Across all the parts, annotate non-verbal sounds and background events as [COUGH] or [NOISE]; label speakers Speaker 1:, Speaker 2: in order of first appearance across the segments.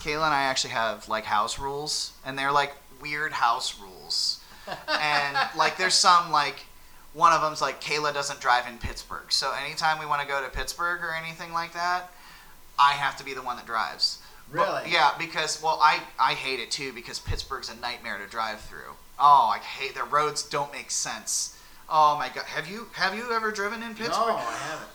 Speaker 1: Kayla and I actually have like house rules, and they're like weird house rules. and like, there's some like one of them's like Kayla doesn't drive in Pittsburgh, so anytime we want to go to Pittsburgh or anything like that, I have to be the one that drives. But-
Speaker 2: Really?
Speaker 1: yeah, because well, I I hate it too because Pittsburgh's a nightmare to drive through. Oh, I hate the roads don't make sense. Oh my god, have you have you ever driven in Pittsburgh?
Speaker 2: No, I haven't.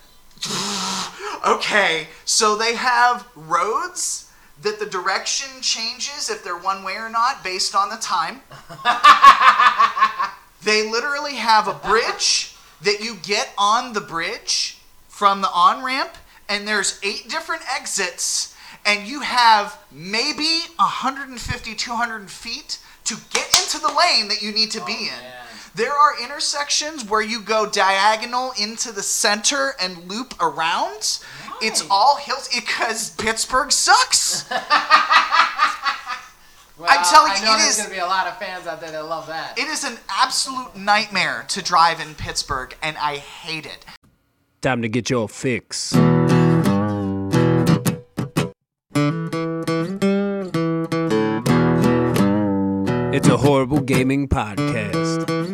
Speaker 2: [SIGHS]
Speaker 1: Okay, so they have roads that the direction changes if they're one way or not based on the time. [LAUGHS] they literally have a bridge that you get on the bridge from the on ramp, and there's eight different exits, and you have maybe 150, 200 feet to get into the lane that you need to be oh, in.
Speaker 2: man.
Speaker 1: There are intersections where you go diagonal into the center and loop around.
Speaker 2: Why?
Speaker 1: all hills because Pittsburgh sucks. [LAUGHS]
Speaker 2: Well,
Speaker 1: I'm telling
Speaker 2: I
Speaker 1: you,
Speaker 2: know
Speaker 1: it
Speaker 2: there's
Speaker 1: is-
Speaker 2: going to be a lot of fans out there that love that.
Speaker 1: It is an absolute nightmare to drive in Pittsburgh, and I hate it.
Speaker 3: Time to get your fix. It's a horrible gaming podcast.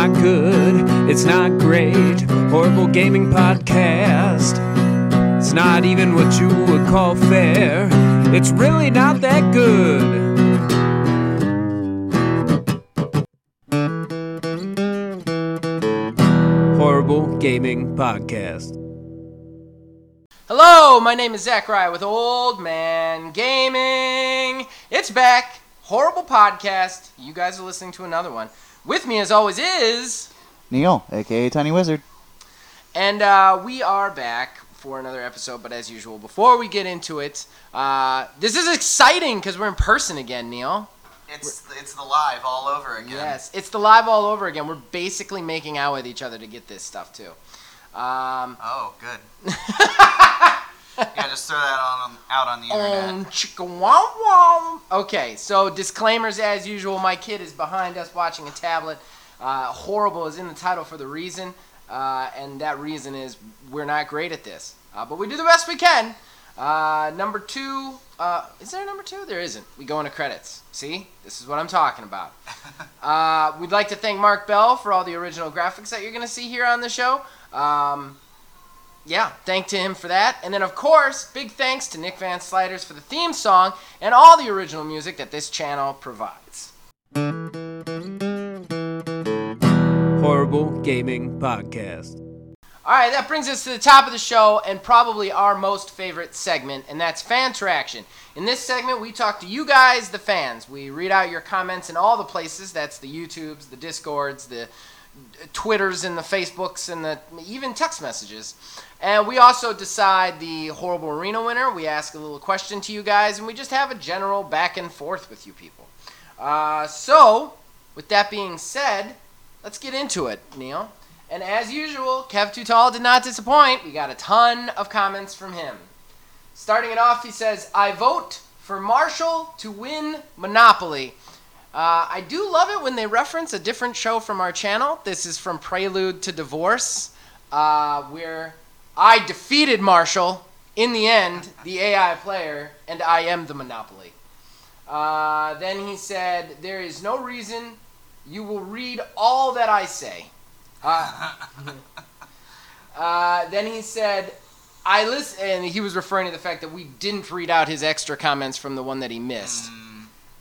Speaker 3: Not good, it's not great. Horrible gaming podcast. It's not even what you would call fair. It's really not that good. Horrible Gaming Podcast.
Speaker 2: Hello, my name is Zachariah with Old Man Gaming. It's back. Horrible podcast. You guys are listening to another one. With me, as always, is.
Speaker 1: Neil, aka Tiny Wizard.
Speaker 2: And uh, we are back for another episode, but as usual, before we get into it, uh, this is exciting because we're in person again, Neil.
Speaker 1: It's it's the live all over again.
Speaker 2: Yes, it's the live all over again. We're basically making out with each other to get this stuff, too. Um,
Speaker 1: Oh, good. [LAUGHS] yeah, just throw that on out on the internet.
Speaker 2: Um, wow wow. Okay, so disclaimers as usual. My kid is behind us watching a tablet. Uh, horrible is in the title for the reason, uh, and that reason is we're not great at this, uh, but we do the best we can. Uh, number two, uh, is there a number two? There isn't. We go into credits. See, this is what I'm talking about. [LAUGHS] Uh, we'd like to thank Mark Bell for all the original graphics that you're going to see here on the show. Um, yeah, thank to him for that. And then, of course, big thanks to Nick Van Sliders for the theme song and all the original music that this channel provides.
Speaker 3: Horrible Gaming Podcast.
Speaker 2: All right, that brings us to the top of the show and probably our most favorite segment, and that's fan traction. In this segment, we talk to you guys, the fans. We read out your comments in all the places. That's the YouTubes, the Discords, the Twitters, and the Facebooks, and the even text messages. And we also decide the horrible arena winner. We ask a little question to you guys, and we just have a general back and forth with you people. Uh, so, with that being said, let's get into it, Neil. And as usual, Kev Too Tall did not disappoint. We got a ton of comments from him. Starting it off, he says, I vote for Marshall to win Monopoly. Uh, I do love it when they reference a different show from our channel. This is from Prelude to Divorce, uh, where I defeated Marshall in the end, the AI player, and I am the Monopoly. Uh, then he said, There is no reason you will read all that I say. Uh, [LAUGHS] uh, then he said, I listen, and he was referring to the fact that we didn't read out his extra comments from the one that he missed.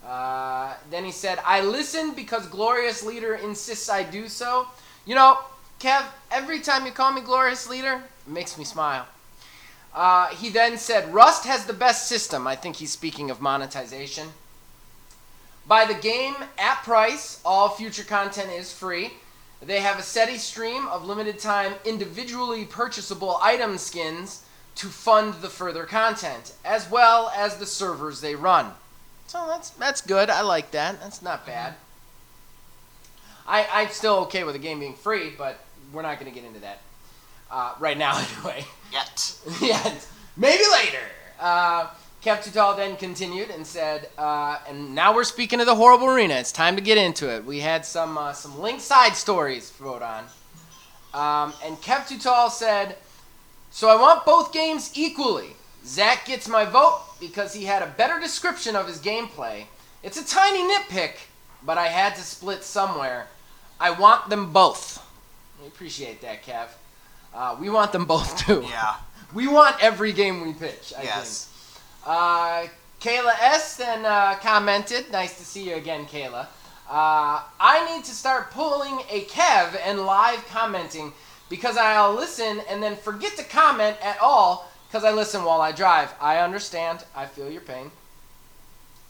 Speaker 2: Uh, then he said, I listen because Glorious Leader insists I do so. You know, Kev, every time you call me Glorious Leader, it makes me smile. Uh, he then said, Rust has the best system. I think he's speaking of monetization. Buy the game at price. All future content is free. They have a steady stream of limited time, individually purchasable item skins to fund the further content, as well as the servers they run. So that's that's good. I like that. That's not bad. I, I'm still okay with the game being free, but we're not going to get into that uh, right now, [LAUGHS] anyway.
Speaker 1: Yet. [LAUGHS]
Speaker 2: yeah, maybe later. Uh, Kev Too Tall then continued and said, uh, and now we're speaking of the horrible arena. It's time to get into it. We had some uh, some link side stories wrote on. Um, and Kev Too Tall said, so I want both games equally. Zach gets my vote because he had a better description of his gameplay. It's a tiny nitpick, but I had to split somewhere. I want them both. We appreciate that, Kev. Uh, we want them both too. [LAUGHS]
Speaker 1: Yeah. [LAUGHS]
Speaker 2: We want every game we pitch. I
Speaker 1: Yes.
Speaker 2: think. Uh, Kayla S then uh, commented. Nice to see you again, Kayla. Uh, I need to start pulling a Kev and live commenting because I'll listen and then forget to comment at all because I listen while I drive. I understand. I feel your pain.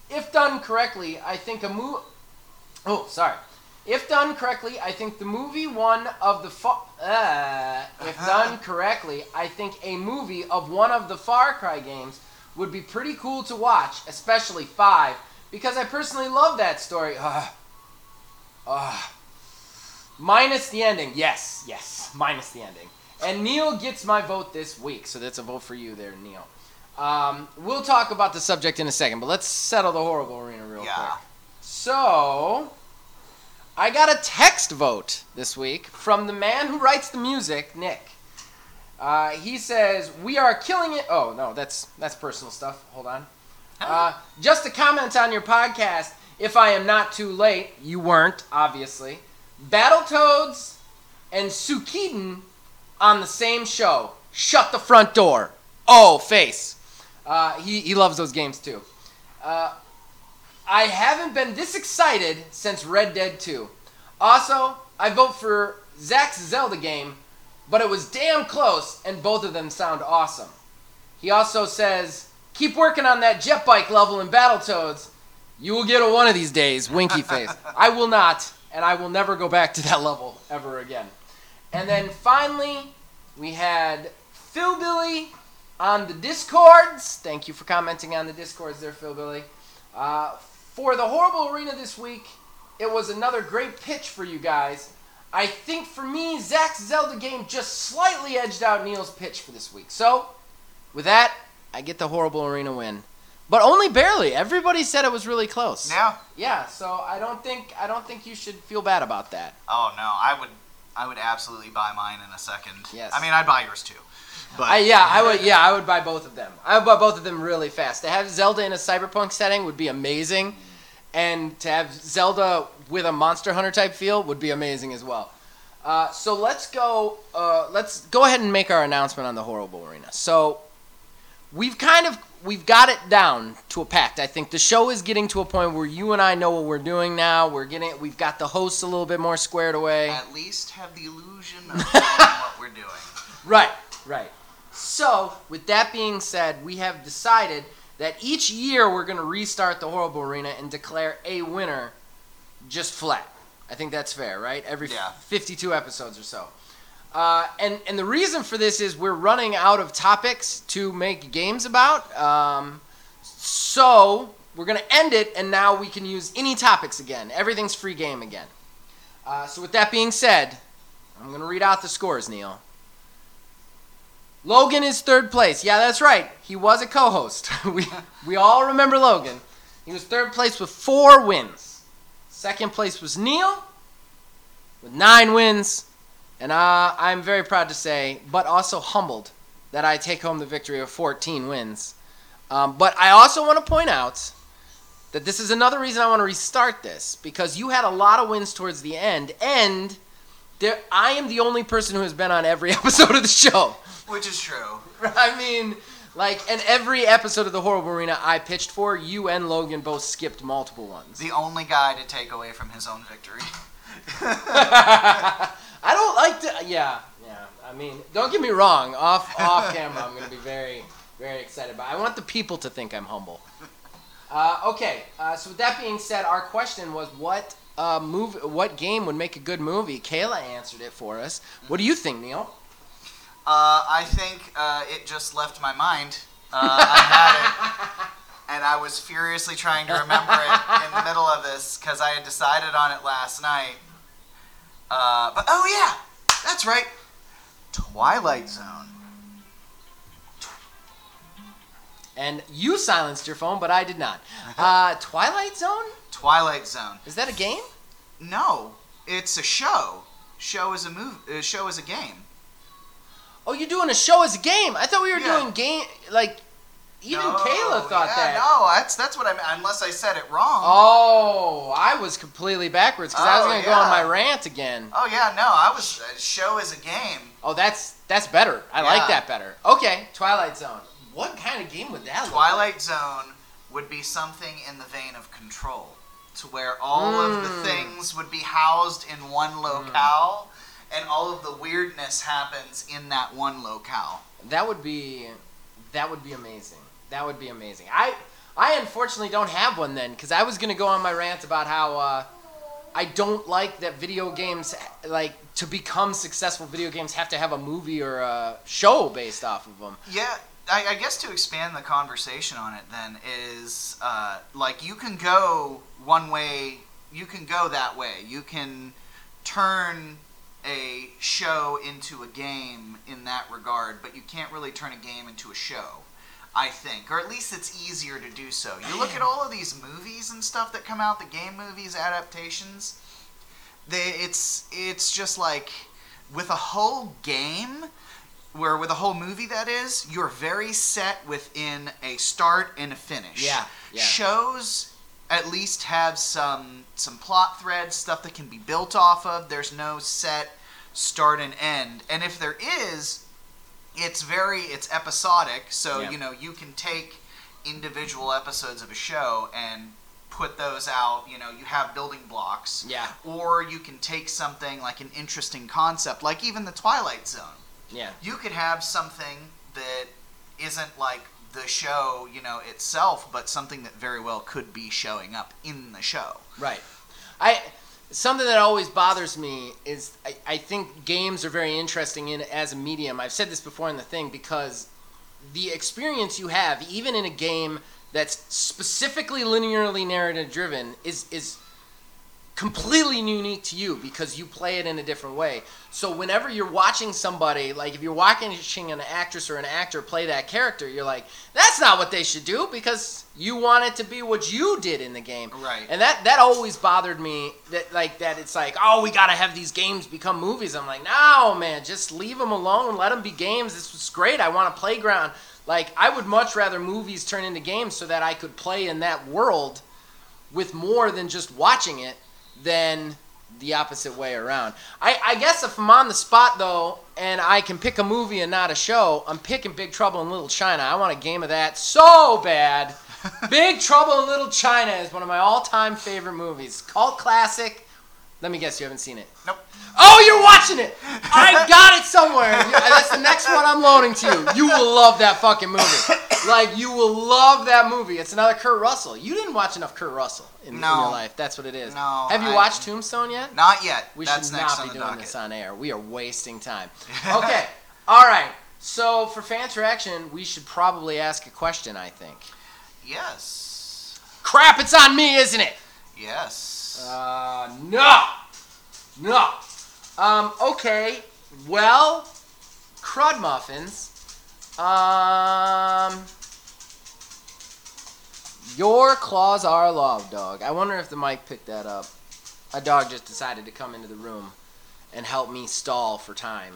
Speaker 2: If done correctly, I think a move. Oh, sorry. If done correctly, I think the movie one of the fa- uh, if done correctly, I think a movie of one of the Far Cry games would be pretty cool to watch, especially five, because I personally love that story. Ugh. Ugh. Minus the ending, yes, yes, minus the ending. And Neil gets my vote this week, so that's a vote for you there, Neil. Um, we'll talk about the subject in a second, but let's settle the horrible arena real
Speaker 1: Yeah.
Speaker 2: quick. So, I got a text vote this week from the man who writes the music, Nick. Uh, he says we are killing it. Oh no, that's that's personal stuff. Hold on. Uh, just a comment on your podcast. If I am not too late, you weren't obviously. Battletoads and Sukiden on the same show. Shut the front door. Oh, face. Uh, he he loves those games too. Uh, I haven't been this excited since Red Dead 2. Also, I vote for Zach's Zelda game, but it was damn close, and both of them sound awesome. He also says, keep working on that jet bike level in Battletoads. You will get it one of these days, winky face. [LAUGHS] I will not, and I will never go back to that level ever again. And then finally, we had Phil Billy on the Discords. Thank you for commenting on the Discords there, Phil Billy. Uh, for the horrible arena this week, it was another great pitch for you guys. I think for me, Zach's Zelda game just slightly edged out Neil's pitch for this week. So, with that, I get the horrible arena win, but only barely. Everybody said it was really close.
Speaker 1: Yeah.
Speaker 2: Yeah. So I don't think I don't think you should feel bad about that.
Speaker 1: Oh no, I would, I would absolutely buy mine in a second.
Speaker 2: Yes.
Speaker 1: I mean, I'd buy yours too. But
Speaker 2: I, yeah, I would. Yeah, I would buy both of them. I would buy both of them really fast. To have Zelda in a cyberpunk setting would be amazing, and to have Zelda with a Monster Hunter type feel would be amazing as well. Uh, so let's go. Uh, let's go ahead and make our announcement on the horrible arena. So we've kind of we've got it down to a pact. I think the show is getting to a point where you and I know what we're doing now. We're getting we've got the hosts a little bit more squared away.
Speaker 1: at least have the illusion of [LAUGHS] what we're doing.
Speaker 2: Right, right. So, with that being said, we have decided that each year we're going to restart the Horrible Arena and declare a winner just flat. I think that's fair, right? Every
Speaker 1: Yeah.
Speaker 2: 52 episodes or so. Uh, and, and the reason for this is we're running out of topics to make games about. Um, so, we're going to end it, and now we can use any topics again. Everything's free game again. Uh, so, with that being said, I'm going to read out the scores, Neil. Logan is third place. Yeah, that's right. He was a co-host. [LAUGHS] we we all remember Logan. He was third place with four wins. Second place was Neil with nine wins, and uh, I'm very proud to say, but also humbled, that I take home the victory of 14 wins. Um, but I also want to point out that this is another reason I want to restart this because you had a lot of wins towards the end, and there I am the only person who has been on every [LAUGHS] episode of the show.
Speaker 1: Which is true. [LAUGHS]
Speaker 2: I mean, like, and every episode of the Horrible Arena I pitched for, you and Logan both skipped multiple ones.
Speaker 1: The only guy to take away from his own victory. [LAUGHS]
Speaker 2: I don't like to. Yeah, yeah. I mean, don't get me wrong. Off off [LAUGHS] camera, I'm gonna be very very excited. But I want the people to think I'm humble. Uh, okay. Uh, so with that being said, our question was what uh, move, what game would make a good movie? Kayla answered it for us. What do you think, Neil?
Speaker 1: Uh, I think uh, it just left my mind. Uh, I had it, [LAUGHS] and I was furiously trying to remember it in the middle of this because I had decided on it last night. Uh, but oh yeah, that's right, Twilight Zone.
Speaker 2: And you silenced your phone, but I did not. [LAUGHS] Uh, Twilight Zone?
Speaker 1: Twilight Zone.
Speaker 2: Is that a game?
Speaker 1: No, it's a show. Show is a move. Uh, show is a game.
Speaker 2: Oh, you're doing a show as a game. I thought we were
Speaker 1: Yeah.
Speaker 2: doing game like even
Speaker 1: No,
Speaker 2: Kayla thought
Speaker 1: yeah,
Speaker 2: that.
Speaker 1: No, that's that's what I meant. Unless I said it wrong.
Speaker 2: Oh, I was completely backwards because I was
Speaker 1: Oh,
Speaker 2: gonna go on my rant again.
Speaker 1: Oh yeah, no, I was uh, show is a game.
Speaker 2: Oh, that's that's better. I like that better. Okay, Twilight Zone. What kind of game would that look like?
Speaker 1: Twilight Zone would be something in the vein of Control, to where all of the
Speaker 2: Mm.
Speaker 1: things would be housed in one locale, and all of the weirdness happens in that one locale.
Speaker 2: That would be that would be amazing. That would be amazing. I I unfortunately don't have one then because I was gonna go on my rant about how uh, I don't like that video games like to become successful. Video games have to have a movie or a show based off of them.
Speaker 1: Yeah, I, guess to expand the conversation on it, then is uh, like you can go one way, you can go that way. You can turn a show into a game in that regard, but you can't really turn a game into a show. I think, or at least it's easier to do so. You look at all of these movies and stuff that come out, the game movies, adaptations. They, it's it's just like with a whole game where with a whole movie that is, you're very set within a start and a finish.
Speaker 2: Yeah, yeah.
Speaker 1: Shows at least have some some plot threads, stuff that can be built off of. There's no set start and end. And if there is, it's very it's episodic, so
Speaker 2: Yeah.
Speaker 1: you know, you can take individual episodes of a show and put those out, you know, you have building blocks.
Speaker 2: Yeah.
Speaker 1: Or you can take something like an interesting concept, like even the Twilight Zone
Speaker 2: Yeah.
Speaker 1: you could have something that isn't like the show, you know, itself, but something that very well could be showing up in the show.
Speaker 2: Right. I something that always bothers me is I, I think games are very interesting in as a medium. I've said this before in the thing because the experience you have, even in a game that's specifically linearly narrative driven, is is completely unique to you because you play it in a different way. So whenever you're watching somebody, like if you're watching an actress or an actor play that character, you're like, that's not what they should do because you want it to be what you did in the game.
Speaker 1: Right.
Speaker 2: And that that always bothered me that like that it's like, oh, we got to have these games become movies. I'm like, no, man, just leave them alone, let them be games. This was great. I want a playground. Like I would much rather movies turn into games so that I could play in that world with more than just watching it than the opposite way around. I, I guess if I'm on the spot though, and I can pick a movie and not a show, I'm picking Big Trouble in Little China. I want a game of that so bad. [LAUGHS] Big Trouble in Little China is one of my all-time favorite movies. Cult classic. Let me guess, you haven't seen it.
Speaker 1: Nope.
Speaker 2: Oh, you're watching it! I [LAUGHS] got it somewhere. That's the next one I'm loaning to you. You will love that fucking movie. Like you will love that movie. It's another Kurt Russell. You didn't watch enough Kurt Russell in, in your life. That's what it is.
Speaker 1: No,
Speaker 2: Have you
Speaker 1: I-
Speaker 2: watched Tombstone yet?
Speaker 1: Not yet.
Speaker 2: We
Speaker 1: That's
Speaker 2: should not be doing
Speaker 1: docket.
Speaker 2: this on air. We are wasting time. [LAUGHS] Okay. All right. So for fan interaction, we should probably ask a question. I think.
Speaker 1: Yes.
Speaker 2: Crap! It's on me, isn't it?
Speaker 1: Yes.
Speaker 2: Uh, no, no. Um, okay. Well, crud muffins. Um, your claws are love, dog. I wonder if the mic picked that up. A dog just decided to come into the room and help me stall for time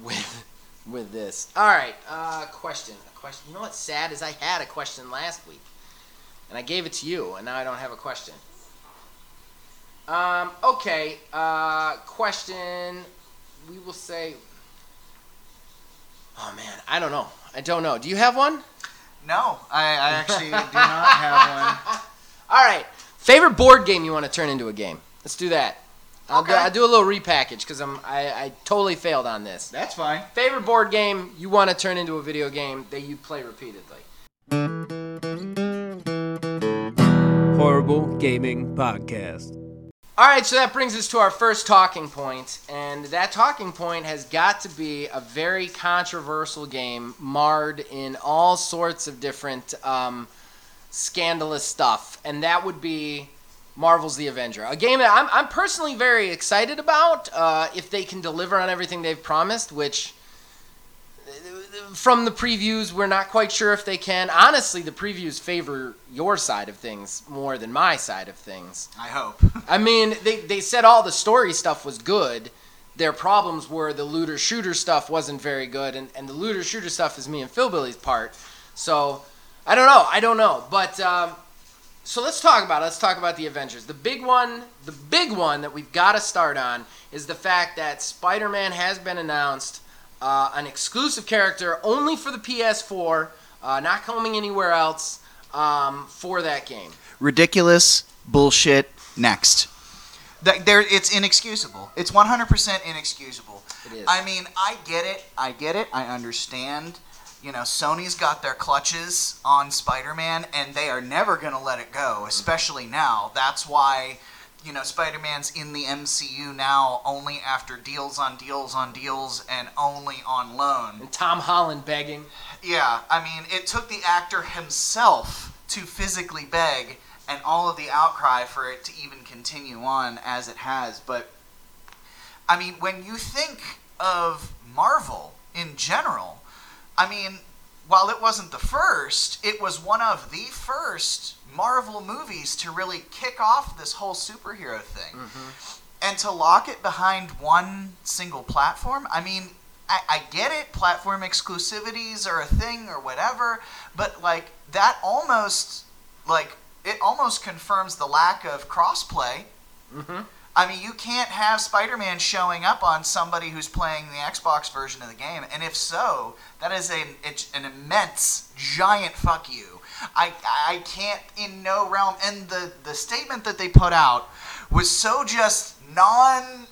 Speaker 2: with [LAUGHS] with this. All right. Uh, question. A question. You know what's sad is I had a question last week and I gave it to you, and now I don't have a question. Um, okay, uh, question. We will say. Oh man, I don't know. I don't know. Do you have one?
Speaker 1: no, I, I actually do not [LAUGHS] have one.
Speaker 2: All right. Favorite board game you want to turn into a game? Let's do that. I'll, do,
Speaker 1: Okay.
Speaker 2: I'll do a little repackage because I'm I, I totally failed on this.
Speaker 1: That's fine.
Speaker 2: Favorite board game you want to turn into a video game that you play repeatedly?
Speaker 3: Horrible Gaming Podcast.
Speaker 2: All right, so that brings us to our first talking point, and that talking point has got to be a very controversial game, marred in all sorts of different um, scandalous stuff, and that would be Marvel's The Avenger, a game that I'm, I'm personally very excited about uh, if they can deliver on everything they've promised, which from the previews, we're not quite sure if they can. Honestly, the previews favor your side of things more than my side of things.
Speaker 1: I hope. [LAUGHS]
Speaker 2: I mean, they, they said all the story stuff was good. Their problems were the looter shooter stuff wasn't very good, and, and the looter shooter stuff is me and Philbilly's part. So I don't know. I don't know. But um, so let's talk about it. Let's talk about the Avengers. The big one, the big one that we've got to start on is the fact that Spider-Man has been announced, uh, an exclusive character only for the PS4, uh, not coming anywhere else um, for that game.
Speaker 1: Ridiculous bullshit. Next. That there, it's inexcusable. It's 100% inexcusable.
Speaker 2: It is.
Speaker 1: I mean, I get it. I get it. I understand. You know, Sony's got their clutches on Spider-Man, and they are never going to let it go, especially now. That's why, you know, Spider-Man's in the MCU now only after deals on deals on deals and only on loan.
Speaker 2: And Tom Holland begging.
Speaker 1: Yeah, I mean, it took the actor himself to physically beg and all of the outcry for it to even continue on as it has. But, I mean, when you think of Marvel in general, I mean, while it wasn't the first, it was one of the first Marvel movies to really kick off this whole superhero thing. And to lock it behind one single platform, I mean, I, I get it, platform exclusivities are a thing or whatever, but like that almost, like, it almost confirms the lack of crossplay.
Speaker 2: Mm-hmm.
Speaker 1: I mean, you can't have Spider Man showing up on somebody who's playing the Xbox version of the game, and if so, that is an, it's an immense, giant fuck you. I, I can't in no realm. And the, the statement that they put out was so just non,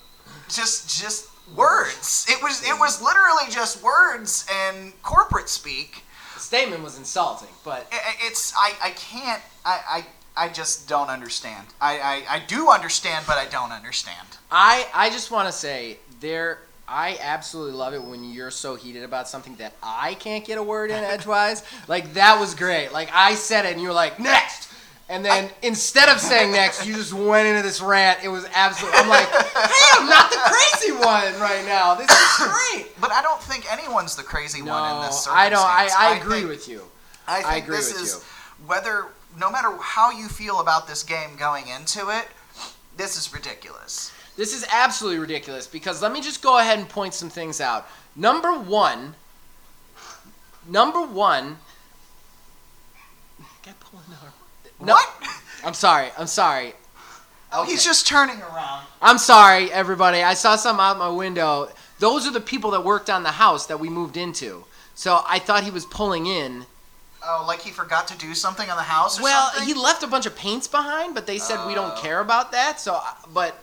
Speaker 1: just just words. It was it was literally just words and corporate speak.
Speaker 2: The statement was insulting, but
Speaker 1: It's I, I can't I, I I just don't understand. I, I, I do understand, but I don't understand.
Speaker 2: I I just want to say there. I absolutely love it when you're so heated about something that I can't get a word in [LAUGHS] edgewise. like that was great. Like I said it, and you were like next, and then instead of saying next, you just went into this rant. It was absolutely. I'm like, [LAUGHS] hey, I'm not the crazy one right now. This is great.
Speaker 1: But I don't think anyone's the crazy
Speaker 2: No,
Speaker 1: one in this
Speaker 2: I don't. I,
Speaker 1: circumstance.
Speaker 2: I agree
Speaker 1: think-
Speaker 2: with you.
Speaker 1: I think
Speaker 2: I agree
Speaker 1: this
Speaker 2: with
Speaker 1: is
Speaker 2: you.
Speaker 1: whether no matter how you feel about this game going into it, this is ridiculous.
Speaker 2: This is absolutely ridiculous because let me just go ahead and point some things out. Number one, number one. Guy pulling our- No,
Speaker 1: What? [LAUGHS]
Speaker 2: I'm sorry. I'm sorry.
Speaker 1: Oh, he's just turning around.
Speaker 2: I'm sorry, everybody. I saw something out my window. Those are the people that worked on the house that we moved into. So I thought he was pulling in.
Speaker 1: Oh, like he forgot to do something on the house or
Speaker 2: Well,
Speaker 1: something?
Speaker 2: he left a bunch of paints behind, but they said we don't
Speaker 1: Oh.
Speaker 2: care about that. So, but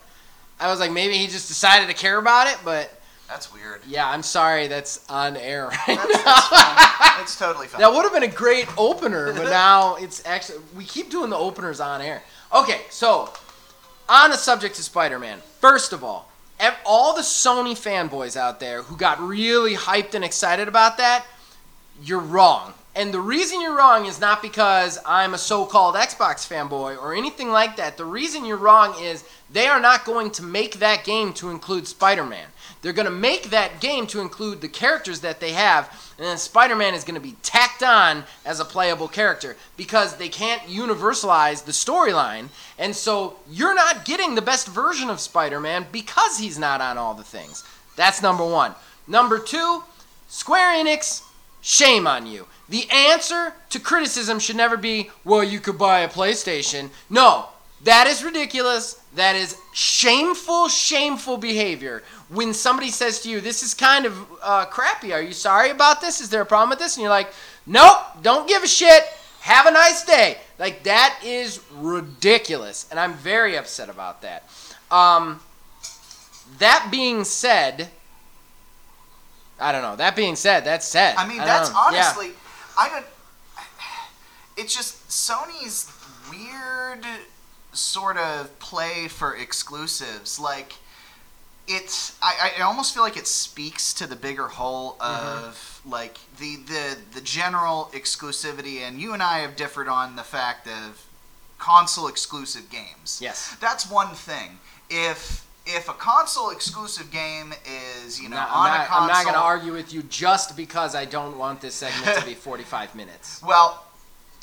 Speaker 2: I was like, maybe he just decided to care about it. But
Speaker 1: That's weird.
Speaker 2: yeah, I'm sorry. That's on air right
Speaker 1: That's, that's fine. It's totally fine.
Speaker 2: That would have been a great opener, but [LAUGHS] now it's actually we keep doing the openers on air. Okay, so on the subject of Spider-Man, first of all, ev- all the Sony fanboys out there who got really hyped and excited about that, you're wrong. And the reason you're wrong is not because I'm a so-called Xbox fanboy or anything like that. The reason you're wrong is they are not going to make that game to include Spider-Man. They're going to make that game to include the characters that they have, and then Spider-Man is going to be tacked on as a playable character because they can't universalize the storyline. And so you're not getting the best version of Spider-Man because he's not on all the things. That's number 1. Number 2, Square Enix Shame on you. The answer to criticism should never be, well, you could buy a PlayStation. No, that is ridiculous. That is shameful, shameful behavior. When somebody says to you, this is kind of uh, crappy, are you sorry about this? Is there a problem with this? And you're like, nope, don't give a shit. Have a nice day. Like, that is ridiculous. And I'm very upset about that. Um, that being said, I don't know. That being said, that's said.
Speaker 1: I mean,
Speaker 2: don't
Speaker 1: that's
Speaker 2: know. Yeah.
Speaker 1: I don't. It's just Sony's weird sort of play for exclusives. Like, it's I, I almost feel like it speaks to the bigger whole
Speaker 2: Mm-hmm.
Speaker 1: of like the the the general exclusivity. And you and I have differed on the fact of console exclusive games.
Speaker 2: Yes.
Speaker 1: That's one thing. If if a console exclusive game is you know
Speaker 2: Not-
Speaker 1: on
Speaker 2: I'm,
Speaker 1: a
Speaker 2: not,
Speaker 1: console,
Speaker 2: I'm not going to argue with you just because I don't want this segment to be [LAUGHS] 45 minutes.
Speaker 1: Well,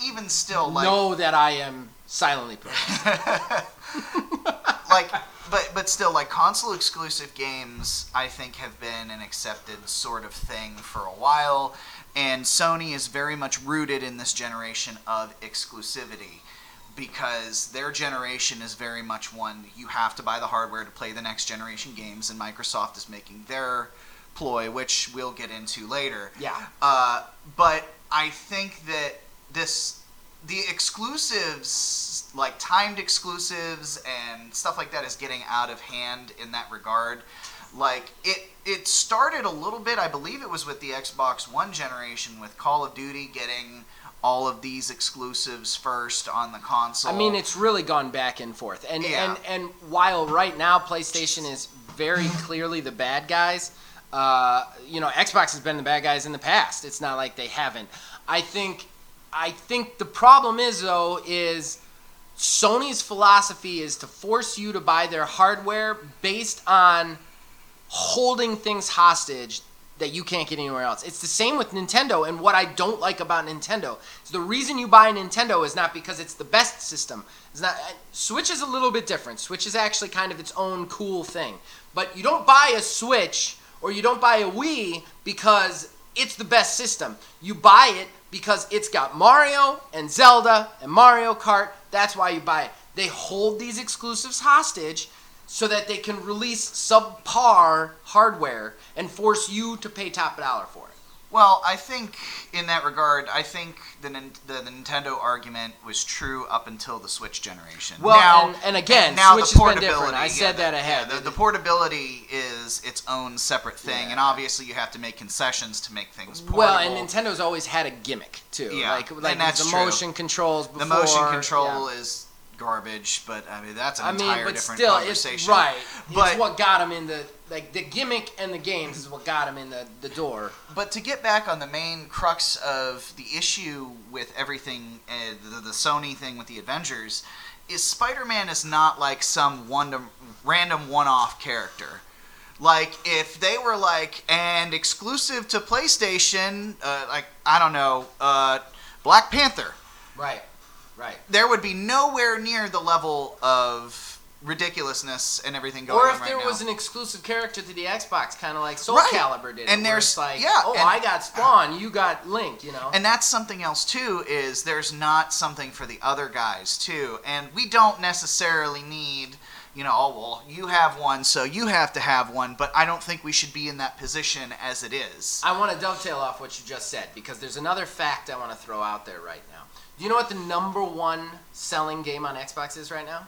Speaker 1: even still, like,
Speaker 2: know that I am silently [LAUGHS] protesting.
Speaker 1: like, but but still, like console exclusive games, I think have been an accepted sort of thing for a while. and Sony is very much rooted in this generation of exclusivity because their generation is very much one you have to buy the hardware to play the next generation games, and Microsoft is making their ploy, which we'll get into later.
Speaker 2: Yeah.
Speaker 1: Uh, but I think that this, the exclusives, like timed exclusives and stuff like that, is getting out of hand in that regard. Like it, it started a little bit. I believe it was with the Xbox One generation with Call of Duty getting all of these exclusives first on the console.
Speaker 2: I mean, it's really gone back and forth. And
Speaker 1: Yeah.
Speaker 2: and and while right now PlayStation is very clearly the bad guys, uh, you know, Xbox has been the bad guys in the past. It's not like they haven't. I think I think the problem is though is Sony's philosophy is to force you to buy their hardware based on holding things hostage that you can't get anywhere else. It's the same with Nintendo, and what I don't like about Nintendo is the reason you buy Nintendo is not because it's the best system. It's not eh, Switch is a little bit different. Switch is actually kind of its own cool thing. But you don't buy a Switch or you don't buy a Wii because it's the best system. You buy it because it's got Mario and Zelda and Mario Kart. That's why you buy it. They hold these exclusives hostage so that they can release subpar hardware and force you to pay top dollar for it.
Speaker 1: Well, I think in that regard, I think the, the, the Nintendo argument was true up until the Switch generation.
Speaker 2: Well,
Speaker 1: now,
Speaker 2: and- and again,
Speaker 1: now
Speaker 2: Switch
Speaker 1: the
Speaker 2: has been different.
Speaker 1: portability,
Speaker 2: I said
Speaker 1: the-
Speaker 2: that ahead.
Speaker 1: yeah, the, the portability is its own separate thing, and obviously you have to make concessions to make things portable.
Speaker 2: Well, and Nintendo's always had a gimmick too.
Speaker 1: Yeah,
Speaker 2: like
Speaker 1: and
Speaker 2: like
Speaker 1: that's
Speaker 2: the
Speaker 1: true.
Speaker 2: motion controls. Before,
Speaker 1: the motion control
Speaker 2: yeah.
Speaker 1: is garbage, but I mean that's an
Speaker 2: I mean,
Speaker 1: entire
Speaker 2: but
Speaker 1: different
Speaker 2: still,
Speaker 1: conversation.
Speaker 2: it's right.
Speaker 1: But
Speaker 2: it's what got him in the like the gimmick and the games is what got him in the, the door.
Speaker 1: But to get back on the main crux of the issue with everything, uh, the, the Sony thing with the Avengers, is Spider-Man is not like some one random one-off character. Like if they were like and exclusive to PlayStation, uh, like I don't know, uh, Black Panther,
Speaker 2: Right. Right.
Speaker 1: there would be nowhere near the level of ridiculousness and everything going on.
Speaker 2: Or
Speaker 1: on
Speaker 2: if
Speaker 1: right
Speaker 2: there
Speaker 1: now.
Speaker 2: was an exclusive character to the Xbox, kind of like Soul
Speaker 1: Right.
Speaker 2: Calibur did. it,
Speaker 1: And
Speaker 2: where
Speaker 1: there's-
Speaker 2: like,
Speaker 1: yeah,
Speaker 2: oh,
Speaker 1: and-
Speaker 2: I got Spawn, you got Link, you know.
Speaker 1: And that's something else too is there's not something for the other guys too. And we don't necessarily need, you know, oh well, you have one, so you have to have one, but I don't think we should be in that position as it is.
Speaker 2: I want to dovetail off what you just said because there's another fact I want to throw out there right now. Do you know what the number one selling game on Xbox is right now?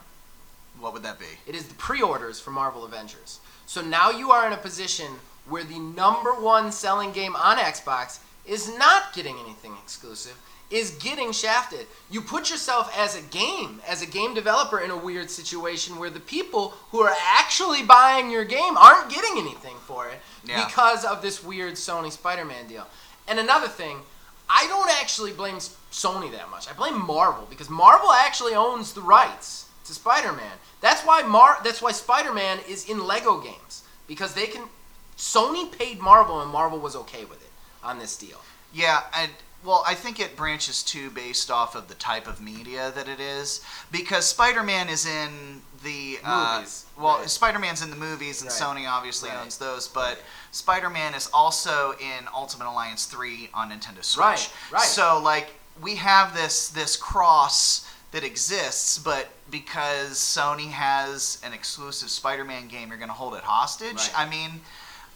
Speaker 1: What would that be?
Speaker 2: It is the pre-orders for Marvel Avengers. So now you are in a position where the number one selling game on Xbox is not getting anything exclusive, is getting shafted. You put yourself as a game, as a game developer in a weird situation where the people who are actually buying your game aren't getting anything for it
Speaker 1: Yeah.
Speaker 2: because of this weird Sony Spider-Man deal. And another thing, I don't actually blame S- Sony that much. I blame Marvel because Marvel actually owns the rights to Spider-Man. That's why Mar that's why Spider-Man is in Lego games because they can Sony paid Marvel and Marvel was okay with it on this deal.
Speaker 1: Yeah, and well, I think it branches too based off of the type of media that it is because Spider-Man is in the uh,
Speaker 2: Movies,
Speaker 1: well,
Speaker 2: right.
Speaker 1: Spider-Man's in the movies, and
Speaker 2: Right.
Speaker 1: Sony obviously
Speaker 2: Right.
Speaker 1: owns those. But Spider-Man is also in Ultimate Alliance three on Nintendo Switch.
Speaker 2: Right, right.
Speaker 1: So like we have this this cross that exists, but because Sony has an exclusive Spider-Man game, you're going to hold it hostage.
Speaker 2: Right.
Speaker 1: I mean.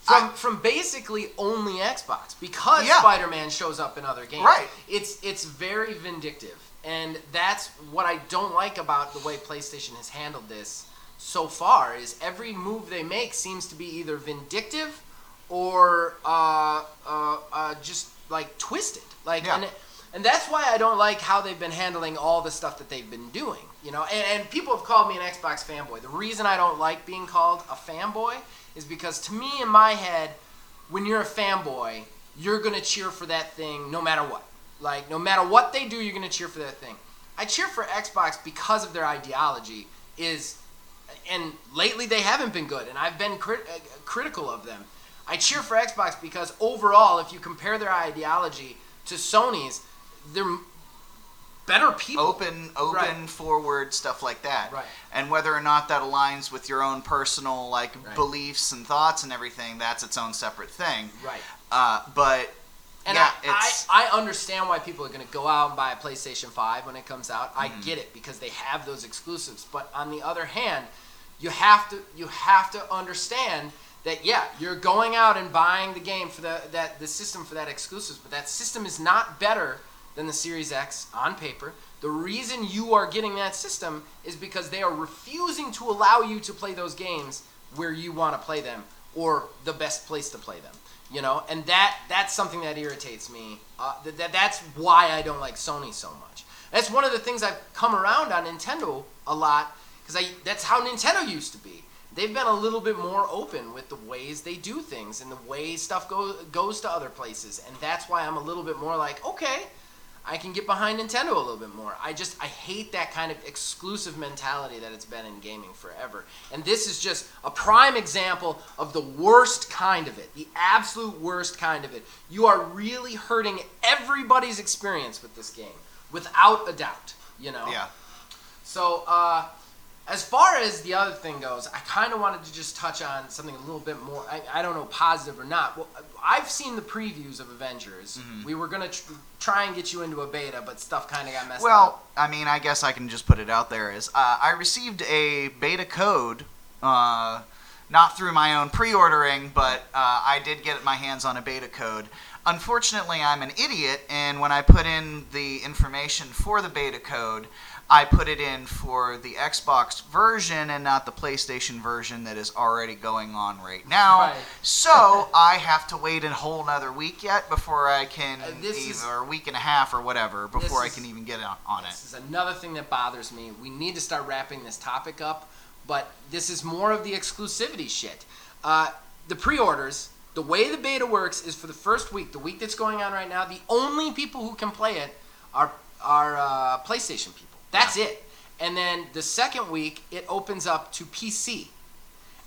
Speaker 2: From
Speaker 1: I-
Speaker 2: from basically only Xbox because
Speaker 1: Yeah.
Speaker 2: Spider-Man shows up in other games.
Speaker 1: Right.
Speaker 2: It's it's very vindictive, and that's what I don't like about the way PlayStation has handled this so far. Is every move they make seems to be either vindictive or uh, uh, uh, just like twisted. Like
Speaker 1: Yeah.
Speaker 2: and. And that's why I don't like how they've been handling all the stuff that they've been doing. You know, and, and people have called me an Xbox fanboy. The reason I don't like being called a fanboy is because to me, in my head, when you're a fanboy, you're gonna cheer for that thing no matter what. Like no matter what they do, you're gonna cheer for that thing. I cheer for Xbox because of their ideology. Is and lately they haven't been good, and I've been crit- uh, critical of them. I cheer for Xbox because overall, if you compare their ideology to Sony's, they're better people.
Speaker 1: open open
Speaker 2: Right.
Speaker 1: forward stuff like that
Speaker 2: Right.
Speaker 1: and whether or not that aligns with your own personal like
Speaker 2: Right.
Speaker 1: beliefs and thoughts and everything that's its own separate thing
Speaker 2: Right.
Speaker 1: uh, but
Speaker 2: And
Speaker 1: yeah,
Speaker 2: I, I, I understand why people are going to go out and buy a PlayStation 5 when it comes out. I
Speaker 1: Mm-hmm.
Speaker 2: get it because they have those exclusives. But on the other hand, you have to you have to understand that yeah, you're going out and buying the game for the that the system for that exclusives, but that system is not better than the Series X on paper. The reason you are getting that system is because they are refusing to allow you to play those games where you want to play them or the best place to play them you know? And that that's something that irritates me. Uh, that, that that's why i don't like sony so much. That's one of the things i've come around on nintendo a lot because i that's how nintendo used to be. They've been a little bit more open with the ways they do things and the way stuff go, goes to other places and that's why i'm a little bit more like okay I can get behind Nintendo a little bit more. I just I hate that kind of exclusive mentality that it's been in gaming forever. And this is just a prime example of the worst kind of it, the absolute worst kind of it. You are really hurting everybody's experience with this game, without a doubt. You know.
Speaker 1: yeah.
Speaker 2: So, uh, as far as the other thing goes, I kind of wanted to just touch on something a little bit more. I, I don't know, positive or not. Well, I've seen the previews of Avengers.
Speaker 1: Mm-hmm.
Speaker 2: We were gonna tr- try and get you into a beta, but stuff kind of got messed
Speaker 1: Well,
Speaker 2: up.
Speaker 1: Well, I mean, I guess I can just put it out there. Is uh, I received a beta code, uh, not through my own pre-ordering, but uh, I did get my hands on a beta code. Unfortunately, I'm an idiot, and when I put in the information for the beta code, I put it in for the Xbox version and not the PlayStation version that is already going on right now.
Speaker 2: Right.
Speaker 1: So [LAUGHS] I have to wait a whole another week yet before I can,
Speaker 2: Uh, this is-
Speaker 1: either a week and a half or whatever, before I
Speaker 2: is-
Speaker 1: can even get on, on it.
Speaker 2: This is another thing that bothers me. We need to start wrapping this topic up, but this is more of the exclusivity shit. Uh, the pre-orders, the way the beta works is for the first week, the week that's going on right now, the only people who can play it are are uh, PlayStation people. That's it. And then the second week, it opens up to PC.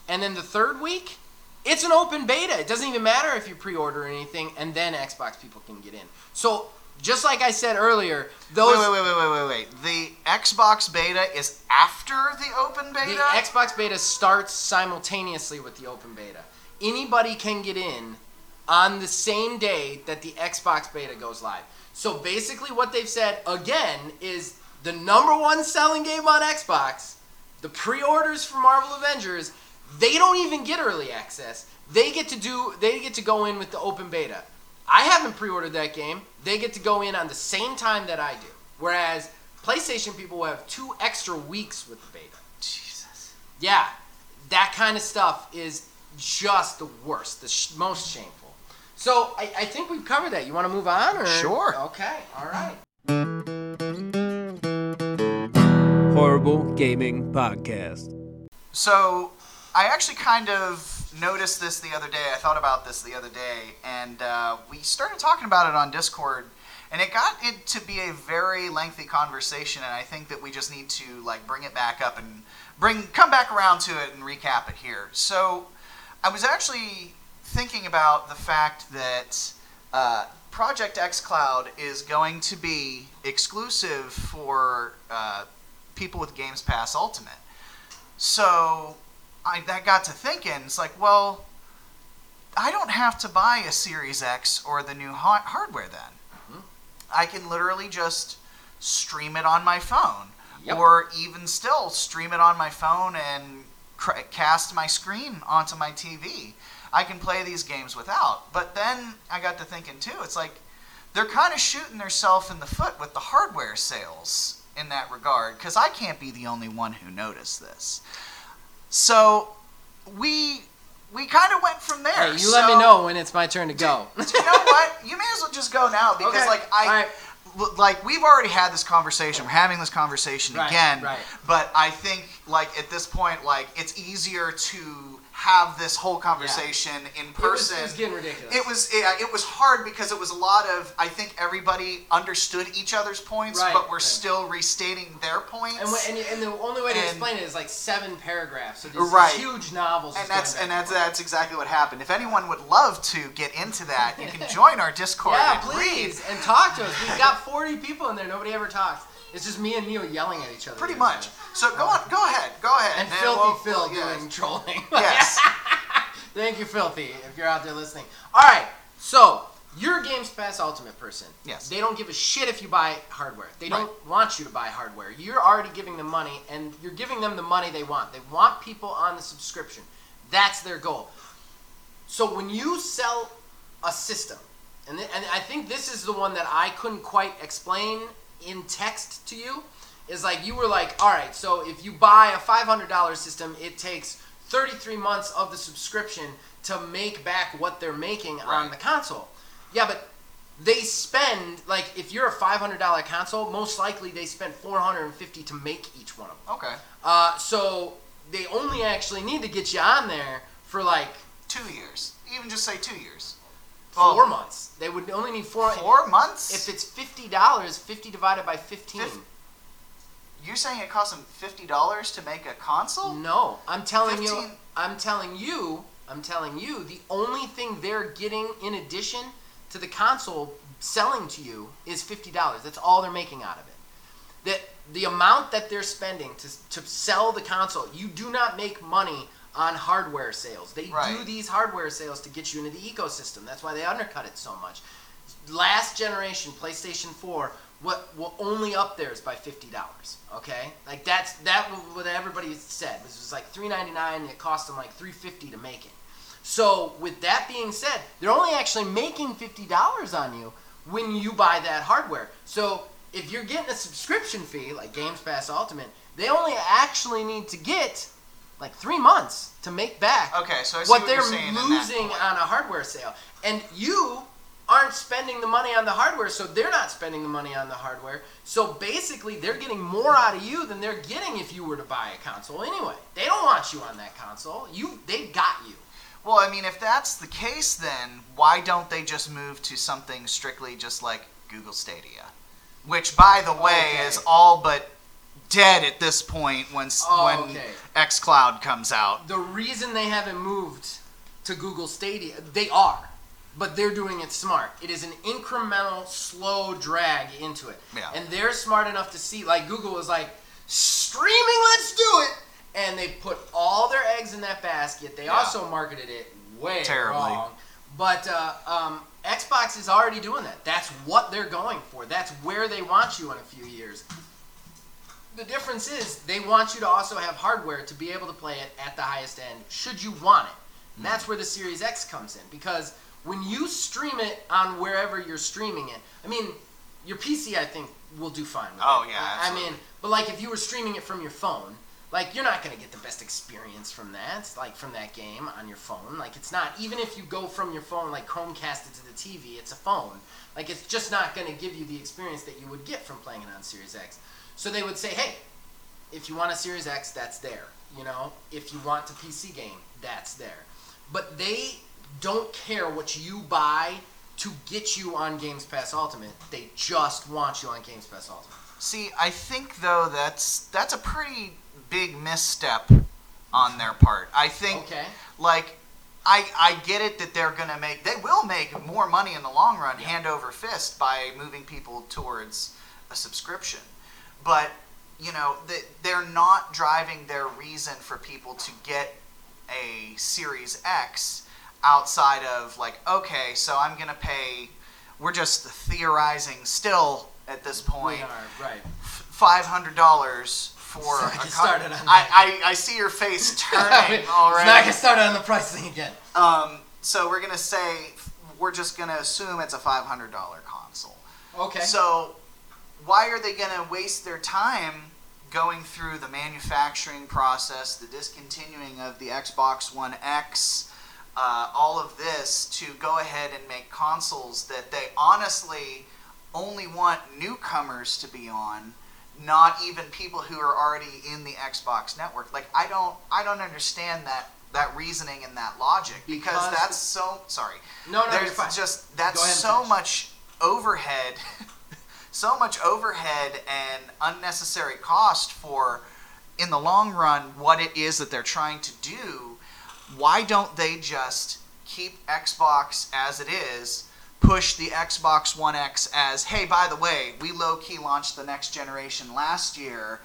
Speaker 2: And then the third week, it's an open beta. It doesn't even matter if you pre-order anything, and then Xbox people can get in. So just like I said earlier, those
Speaker 1: Wait, wait, wait, wait, wait, wait, wait. The Xbox beta is after the open beta?
Speaker 2: The Xbox beta starts simultaneously with the open beta. Anybody can get in on the same day that the Xbox beta goes live. So basically, what they've said again is the number one selling game on Xbox, the pre orders for Marvel Avengers, they don't even get early access. They get to do they get to go in with the open beta. I haven't pre-ordered that game. They get to go in on the same time that I do. Whereas PlayStation people will have two extra weeks with the beta.
Speaker 1: Jesus.
Speaker 2: Yeah, that kind of stuff is just the worst, the sh- most shameful. So I, I think we've covered that. You want to move on, or
Speaker 1: Sure.
Speaker 2: Okay, all right.
Speaker 3: Horrible Gaming Podcast.
Speaker 1: So, I actually kind of noticed this the other day. I thought about this the other day, and uh, we started talking about it on Discord, and it got it to be a very lengthy conversation. And I think that we just need to like bring it back up and bring come back around to it and recap it here. So, I was actually thinking about the fact that uh, Project xCloud is going to be exclusive for uh, people with Games Pass Ultimate. So I that got to thinking. It's like, well, I don't have to buy a Series X or the new ha- hardware then.
Speaker 2: Mhm.
Speaker 1: I can literally just stream it on my phone,
Speaker 2: Yep.
Speaker 1: or even still stream it on my phone and cr- cast my screen onto my TV. I can play these games without. But then I got to thinking too. It's like they're kind of shooting themselves in the foot with the hardware sales in that regard because I can't be the only one who noticed this. So we we kind of went from there.
Speaker 2: Hey, you let me know when it's my turn to go. [LAUGHS]
Speaker 1: you know what? You may as well just go now because
Speaker 2: Okay,
Speaker 1: like I
Speaker 2: right.
Speaker 1: like we've already had this conversation. We're having this conversation
Speaker 2: Right,
Speaker 1: again.
Speaker 2: right.
Speaker 1: But I think like at this point like it's easier to have this whole conversation in
Speaker 2: It was,
Speaker 1: person.
Speaker 2: it was getting ridiculous.
Speaker 1: It was yeah, it was hard because it was a lot of I think everybody understood each other's points,
Speaker 2: Right,
Speaker 1: but we're
Speaker 2: right.
Speaker 1: still restating their points.
Speaker 2: and, and, and the only way to
Speaker 1: And-
Speaker 2: explain it is like seven paragraphs. So these
Speaker 1: Right.
Speaker 2: huge novels.
Speaker 1: and that's and that's that's exactly what happened. If anyone would love to get into that, you can [LAUGHS] join our Discord
Speaker 2: Yeah,
Speaker 1: and
Speaker 2: please,
Speaker 1: read.
Speaker 2: and talk to us. We've got 40 people in there. Nobody ever talks. It's just me and Neil yelling at each other.
Speaker 1: Pretty much.
Speaker 2: time.
Speaker 1: So go on, go ahead, go ahead.
Speaker 2: And
Speaker 1: man.
Speaker 2: Filthy
Speaker 1: We'll-
Speaker 2: Phil
Speaker 1: yes.
Speaker 2: doing trolling. [LAUGHS]
Speaker 1: Yes.
Speaker 2: Thank you, Filthy, if you're out there listening. All right, so You're a Games Pass Ultimate person.
Speaker 1: Yes.
Speaker 2: They don't give a shit if you buy hardware. They don't want you to buy hardware. You're already giving them money, and you're giving them the money they want. They want people on the subscription. That's their goal. So when you sell a system, and, th- and I think this is the one that I couldn't quite explain in text to you, is like you were like, all right, so if you buy a $500 system, it takes 33 months of the subscription to make back what they're making on the console. Yeah, but they spend like if you're a $500 console, most likely they spent 450 to make each one of them.
Speaker 1: Okay.
Speaker 2: Uh, so they only actually need to get you on there for like
Speaker 1: Two years. Even just say two years.
Speaker 2: four
Speaker 1: Well,
Speaker 2: months. They would only need four.
Speaker 1: Four months?
Speaker 2: If it's fifty dollars, fifty divided by fifteen.
Speaker 1: Fif- You're saying it costs them fifty dollars to make a console?
Speaker 2: No, I'm telling you. I'm telling you. I'm telling you. The only thing they're getting in addition to the console selling to you is fifty dollars. That's all they're making out of it. That the amount that they're spending to to sell the console, you do not make money on hardware sales. They do these hardware sales to get you into the ecosystem. That's why they undercut it so much. Last generation PlayStation 4 what will only up there is by fifty dollars. Okay, like that's that what everybody said. It was like three ninety nine. It cost them like three fifty to make it. So with that being said, they're only actually making fifty dollars on you when you buy that hardware. So if you're getting a subscription fee like Games Pass Ultimate, they only actually need to get like three months to make back
Speaker 1: Okay, so
Speaker 2: what
Speaker 1: what
Speaker 2: they're losing on a hardware sale. And you aren't spending the money on the hardware, so they're not spending the money on the hardware. So basically, they're getting more out of you than they're getting if you were to buy a console anyway. They don't want you on that console. You they got you.
Speaker 1: Well, I mean, if that's the case, then why don't they just move to something strictly just like Google Stadia, which, by the way,
Speaker 2: Okay.
Speaker 1: is all but dead at this point when
Speaker 2: Oh,
Speaker 1: when
Speaker 2: okay.
Speaker 1: xCloud comes out.
Speaker 2: The reason they haven't moved to Google Stadia, they are, but they're doing it smart. It is an incremental, slow drag into it.
Speaker 1: Yeah.
Speaker 2: And they're smart enough to see, like Google was like, streaming, let's do it. And they put all their eggs in that basket. They
Speaker 1: Yeah.
Speaker 2: also marketed it way
Speaker 1: Terribly.
Speaker 2: wrong. But uh, um, Xbox is already doing that. That's what they're going for. That's where they want you in a few years. The difference is they want you to also have hardware to be able to play it at the highest end should you want it. And that's where the Series X comes in because when you stream it on wherever you're streaming it, I mean, your PC I think will do fine with
Speaker 1: Oh,
Speaker 2: it.
Speaker 1: yeah,
Speaker 2: I mean, but like if you were streaming it from your phone, like you're not going to get the best experience from that, like from that game on your phone. Like it's not even if you go from your phone like Chromecast it to the TV, it's a phone. Like it's just not going to give you the experience that you would get from playing it on Series X. So they would say, "Hey, if you want a Series X, that's there. You know, if you want a PC game, that's there." But they don't care what you buy to get you on Games Pass Ultimate. They just want you on Games Pass Ultimate.
Speaker 1: See, I think though that's that's a pretty big misstep on their part. I think
Speaker 2: Okay.
Speaker 1: like I I get it that they're gonna make they will make more money in the long run,
Speaker 2: Yeah.
Speaker 1: hand over fist, by moving people towards a subscription. But you know they're not driving their reason for people to get a Series X outside of like okay, so I'm gonna pay. We're just theorizing still at this point
Speaker 2: We are right.
Speaker 1: five hundred dollars for a co-
Speaker 2: on
Speaker 1: I, I I see your face [LAUGHS] turning
Speaker 2: It's
Speaker 1: already.
Speaker 2: not gonna start on the pricing again.
Speaker 1: Um, so we're gonna say we're just gonna assume it's a five hundred dollar console.
Speaker 2: Okay.
Speaker 1: So why are they gonna waste their time going through the manufacturing process, the discontinuing of the Xbox One X, uh, all of this to go ahead and make consoles that they honestly only want newcomers to be on, not even people who are already in the Xbox network. Like I don't I don't understand that that reasoning and that logic because,
Speaker 2: Because-
Speaker 1: that's so sorry.
Speaker 2: no, no,
Speaker 1: There's just that's so much overhead, [LAUGHS] so much overhead and unnecessary cost for, in the long run, what it is that they're trying to do. Why don't they just keep Xbox as it is? Push the Xbox One X as, hey, by the way, we low key launched the next generation last year.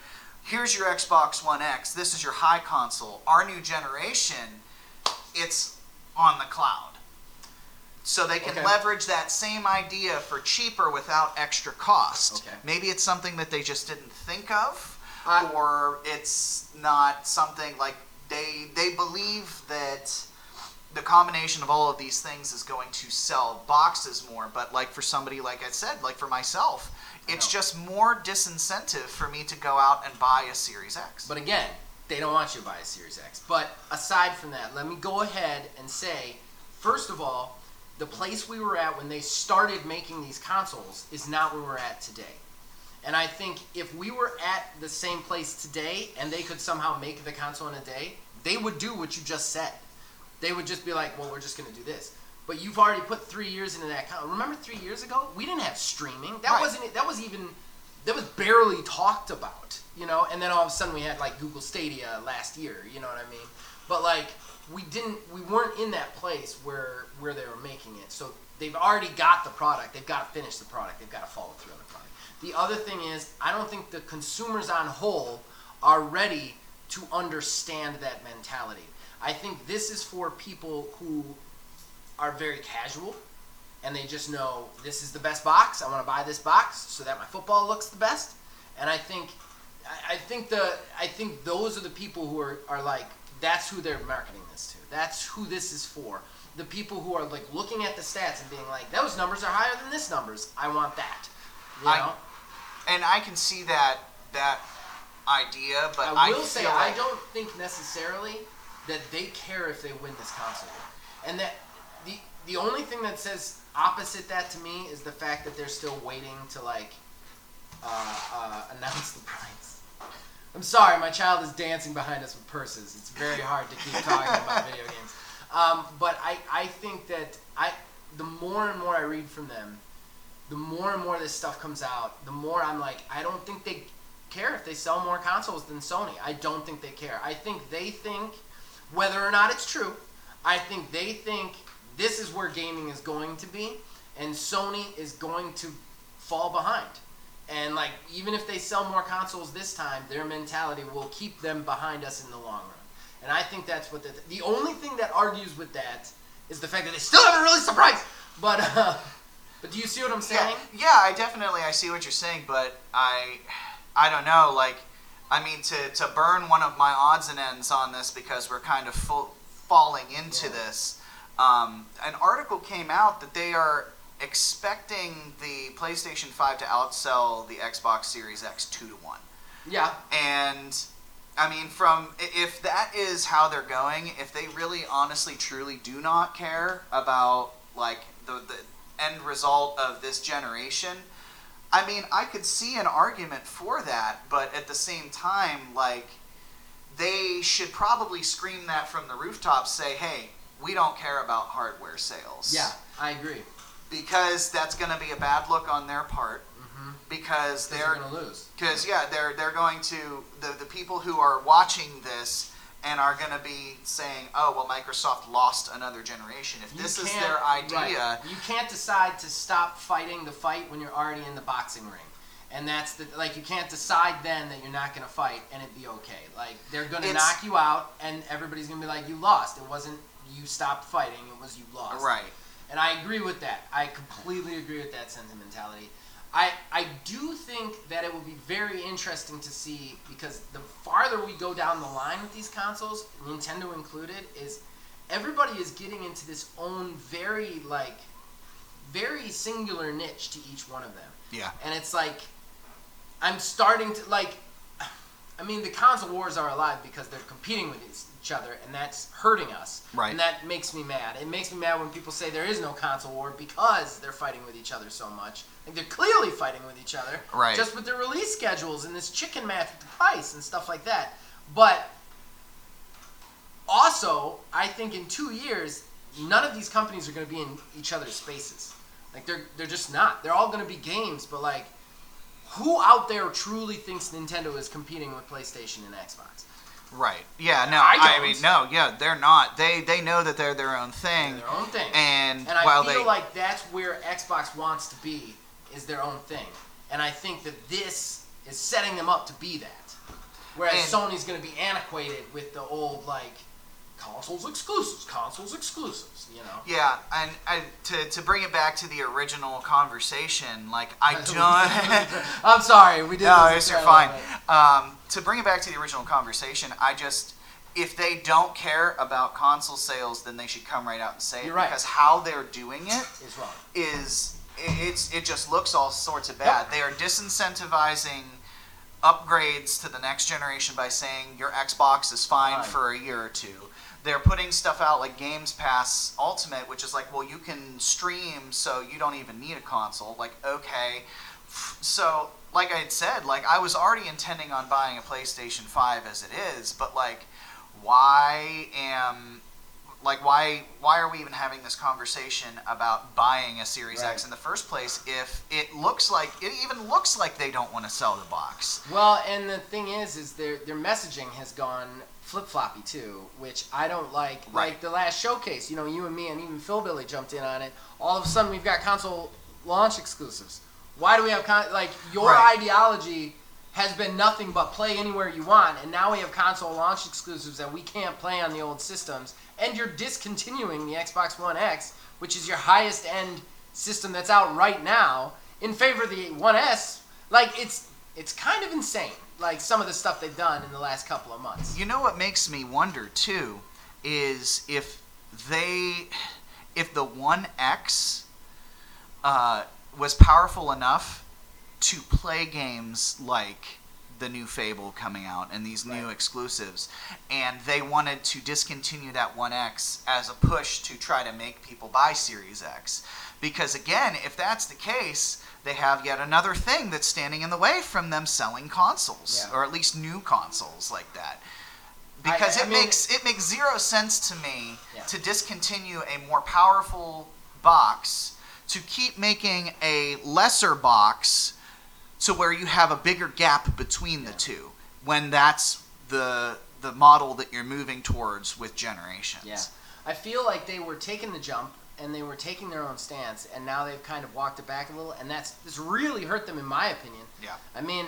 Speaker 1: Here's your Xbox One X. This is your high console. Our new generation, it's on the cloud so they can
Speaker 2: Okay.
Speaker 1: leverage that same idea for cheaper without extra cost.
Speaker 2: Okay.
Speaker 1: Maybe it's something that they just didn't think of,
Speaker 2: I-
Speaker 1: or it's not something like they they believe that the combination of all of these things is going to sell boxes more. But like for somebody like I said, like for myself, it's just more disincentive for me to go out and buy a Series X.
Speaker 2: But again, they don't want you to buy a Series X. But aside from that, let me go ahead and say, first of all, the place we were at when they started making these consoles is not where we're at today. And I think if we were at the same place today and they could somehow make the console in a day, they would do what you just said. They would just be like, well, we're just going to do this. But you've already put three years into that. Remember three years ago? We didn't have streaming. That
Speaker 1: Right.
Speaker 2: wasn't. That was even. That was barely talked about. You know. And then all of a sudden we had like Google Stadia last year. You know what I mean? But like we didn't. We weren't in that place where where they were making it. So they've already got the product. They've got to finish the product. They've got to follow through the other thing is, I don't think the consumers on whole are ready to understand that mentality. I think this is for people who are very casual and they just know this is the best box. I want to buy this box so that my football looks the best. And I think, I, I think the, I think those are the people who are, are like, that's who they're marketing this to. That's who this is for. The people who are like looking at the stats and being like, those numbers are higher than this numbers. I want that. You
Speaker 1: I-
Speaker 2: know?
Speaker 1: And I can see that that idea, but
Speaker 2: I
Speaker 1: I,
Speaker 2: will say
Speaker 1: feel
Speaker 2: I don't think necessarily that they care if they win this console, and that the the only thing that says opposite that to me is the fact that they're still waiting to like uh, uh, [LAUGHS] announce the price. I'm sorry, my child is dancing behind us with purses. It's very hard to keep talking about [LAUGHS] video games. Um, but I, I think that I the more and more I read from them, the more and more this stuff comes out, the more I'm like, I don't think they care if they sell more consoles than Sony. I don't think they care. I think they think, whether or not it's true, I think they think this is where gaming is going to be, and Sony is going to fall behind. And like, even if they sell more consoles this time, their mentality will keep them behind us in the long run. And I think that's what the the only thing that argues with that is the fact that they still haven't released the price. But [LAUGHS] uh, but do you see what I'm saying?
Speaker 1: Yeah, yeah, I definitely I see what you're saying, but I I don't know, like I mean to to burn one of my odds and ends on this because we're kind of full, falling into
Speaker 2: Yeah.
Speaker 1: this. Um, an article came out that they are expecting the PlayStation 5 to outsell the Xbox Series X 2 to 1.
Speaker 2: Yeah.
Speaker 1: And I mean, from if that is how they're going, if they really, honestly, truly do not care about like the the end result of this generation, I mean, I could see an argument for that, but at the same time, like they should probably scream that from the rooftops, say, "Hey, we don't care about hardware sales."
Speaker 2: Yeah, I agree.
Speaker 1: because that's going to be a bad look on their part.
Speaker 2: Mm-hmm.
Speaker 1: Because
Speaker 2: They're
Speaker 1: they're
Speaker 2: gonna lose.
Speaker 1: because yeah, they're they're going to the the people who are watching this and are going to be saying, "Oh, well, Microsoft lost another generation." If
Speaker 2: You
Speaker 1: this is their idea,
Speaker 2: right. You can't decide to stop fighting the fight when you're already in the boxing ring. And that's the like you can't decide then that you're not gonna fight and it be okay. Like they're gonna knock you out and everybody's gonna be like, You lost. It wasn't you stopped fighting, it was you lost.
Speaker 1: right?
Speaker 2: And I agree with that. I completely agree with that sentimentality. I, I do think that it will be very interesting to see because the farther we go down the line with these consoles, Nintendo included, is everybody is getting into this own very like very singular niche to each one of them.
Speaker 1: Yeah.
Speaker 2: And it's like I'm starting to like [SIGHS] I mean the console wars are alive because they're competing with each other and that's hurting us.
Speaker 1: Right.
Speaker 2: And that makes me mad. It makes me mad when people say there is no console war because they're fighting with each other so much. Like they're clearly fighting with each other.
Speaker 1: Right.
Speaker 2: Just with their release schedules and this chicken match with the price and stuff like that. But also, I think in two years, none of these companies are going to be in each other's spaces. Like they're they're just not. They're all going to be games, but like, who out there truly thinks Nintendo is competing with PlayStation and Xbox?
Speaker 1: Right. Yeah. No.
Speaker 2: I
Speaker 1: I, mean, no. Yeah, they're not. They they know that they're their own thing,
Speaker 2: They're their own thing.
Speaker 1: and,
Speaker 2: And I
Speaker 1: while
Speaker 2: feel
Speaker 1: they
Speaker 2: like that's where Xbox wants to be, is their own thing. And I think that this is setting them up to be that. Whereas
Speaker 1: And-
Speaker 2: Sony's going to be antiquated with the old like consoles exclusives, consoles exclusives. You know.
Speaker 1: Yeah, and, and to, to bring it back to the original conversation, like I [LAUGHS] don't. [LAUGHS]
Speaker 2: I'm sorry, we did.
Speaker 1: no, it's you're fine. Um, to bring it back to the original conversation, I just if they don't care about console sales, then they should come right out and say it
Speaker 2: You're right.
Speaker 1: because how they're doing
Speaker 2: It's wrong.
Speaker 1: is it- it's it just looks all sorts of bad. They are disincentivizing upgrades to the next generation by saying your Xbox is fine
Speaker 2: Fine.
Speaker 1: for a year or two. They're putting stuff out like Games Pass Ultimate, which is like, well, you can stream, so you don't even need a console. Like, okay, so like I had said, like I was already intending on buying a PlayStation Five as it is, but like, why am like why why are we even having this conversation about buying a Series
Speaker 2: Right.
Speaker 1: X in the first place if it looks like it even looks like they don't want to sell the box?
Speaker 2: Well, and the thing is, is their their messaging has gone flip floppy too, which I don't like.
Speaker 1: Right.
Speaker 2: Like the last showcase, you know, you and me and even Phil Billy jumped in on it. All of a sudden, we've got console launch exclusives. Why do we have con- like your
Speaker 1: Right.
Speaker 2: ideology has been nothing but play anywhere you want, and now we have console launch exclusives that we can't play on the old systems, and you're discontinuing the Xbox One X, which is your highest end system that's out right now, in favor of the One S. Like it's it's kind of insane. Like some of the stuff they've done in the last couple of months.
Speaker 1: You know what makes me wonder too is if they if the One X uh, was powerful enough to play games like the new Fable coming out and these new
Speaker 2: Right.
Speaker 1: exclusives, and they wanted to discontinue that One X as a push to try to make people buy Series X. Because again, if that's the case, they have yet another thing that's standing in the way from them selling consoles,
Speaker 2: Yeah.
Speaker 1: or at least new consoles like that.
Speaker 2: I-
Speaker 1: Because
Speaker 2: I
Speaker 1: it
Speaker 2: mean-
Speaker 1: makes it makes zero sense to me
Speaker 2: Yeah.
Speaker 1: to discontinue a more powerful box to keep making a lesser box to where you have a bigger gap between the two when that's the the model that you're moving towards with generations.
Speaker 2: Yeah, I feel like they were taking the jump and they were taking their own stance, and now they've kind of walked it back a little, and that's this really hurt them in my opinion.
Speaker 1: Yeah.
Speaker 2: I mean,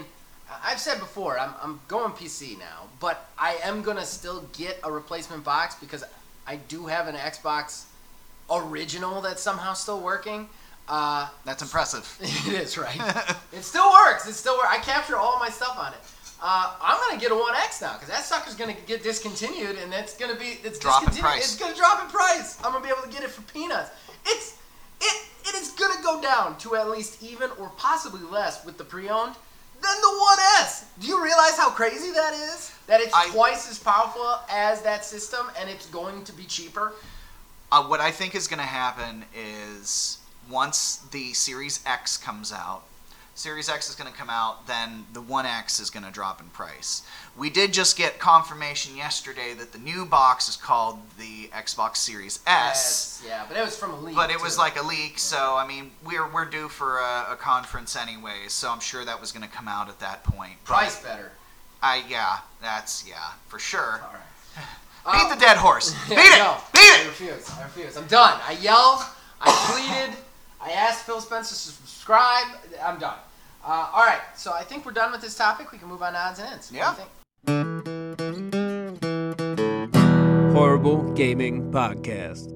Speaker 2: I've said before, I'm, I'm going PC now, but I am gonna still get a replacement box because I do have an Xbox original that's somehow still working. Uh,
Speaker 1: That's impressive. [LAUGHS]
Speaker 2: it is right. [LAUGHS] it still works. It still works. I capture all my stuff on it. Uh, I'm gonna get a One X now because that sucker's gonna get discontinued, and that's gonna be it's
Speaker 1: Drop in
Speaker 2: discontinued.
Speaker 1: price.
Speaker 2: It's gonna drop in price. I'm gonna be able to get it for peanuts. It's it it is gonna go down to at least even or possibly less with the pre-owned than the One S. Do you realize how crazy that is? That it's
Speaker 1: I-
Speaker 2: twice as powerful as that system, and it's going to be cheaper.
Speaker 1: Uh, what I think is going to happen is once the Series X comes out, Series X is going to come out, then the One X is going to drop in price. We did just get confirmation yesterday that the new box is called the Xbox Series S.
Speaker 2: Yes, yeah, but it was from a leak.
Speaker 1: But it was like a leak, so I mean, we're we're due for a, a conference anyways, so I'm sure that was going to come out at that point. But
Speaker 2: price better.
Speaker 1: I yeah, that's yeah for sure.
Speaker 2: All right. [SIGHS]
Speaker 1: Beat
Speaker 2: Uh,
Speaker 1: the dead horse. [LAUGHS]
Speaker 2: Yeah,
Speaker 1: Beat it.
Speaker 2: no,
Speaker 1: Beat
Speaker 2: I
Speaker 1: it.
Speaker 2: refuse. I refuse. I'm done. I yelled. I pleaded. I asked Phil Spencer to subscribe. I'm done. Uh, all right. So I think we're done with this topic. We can move on to odds and ends. What do you
Speaker 1: Yeah.
Speaker 2: think?
Speaker 3: Horrible Gaming Podcast.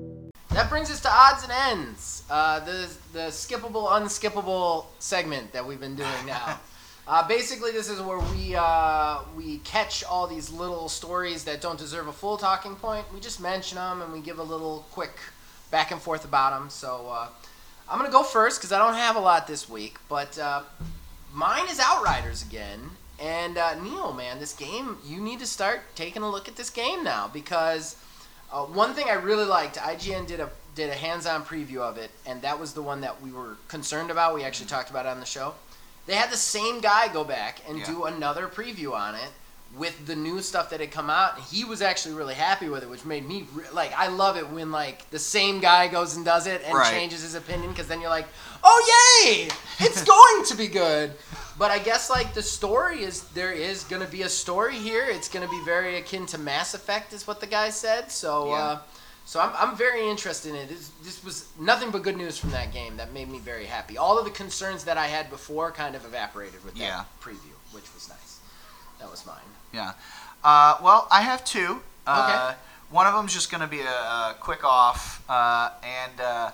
Speaker 2: That brings us to odds and ends. Uh, the the skippable, unskippable segment that we've been doing now. [LAUGHS] Uh, basically, this is where we uh, we catch all these little stories that don't deserve a full talking point. We just mention them and we give a little quick back and forth about them. So I'm gonna go first because I don't have a lot this week, but uh, mine is Outriders again. And uh, Neil, man, this game you need to start taking a look at this game now because uh, one thing I really liked, IGN did a did a hands-on preview of it, and that was the one that we were concerned about. We actually talked about it on the show. They had the same guy go back and
Speaker 1: Yeah.
Speaker 2: do another preview on it with the new stuff that had come out, he was actually really happy with it, which made me re- like I love it when like the same guy goes and does it and
Speaker 1: Right.
Speaker 2: changes his opinion because then you're like, oh yay, it's [LAUGHS] going to be good. But I guess like the story is there is gonna be a story here. It's gonna be very akin to Mass Effect, is what the guy said. So,
Speaker 1: Yeah.
Speaker 2: uh, so I'm, I'm very interested in it. This, this was nothing but good news from that game that made me very happy. All of the concerns that I had before kind of evaporated with that
Speaker 1: Yeah.
Speaker 2: preview, which was nice. That was mine.
Speaker 1: Yeah. Uh, well, I have two. Uh, One of them's just going to be a, a quick off, uh, and uh,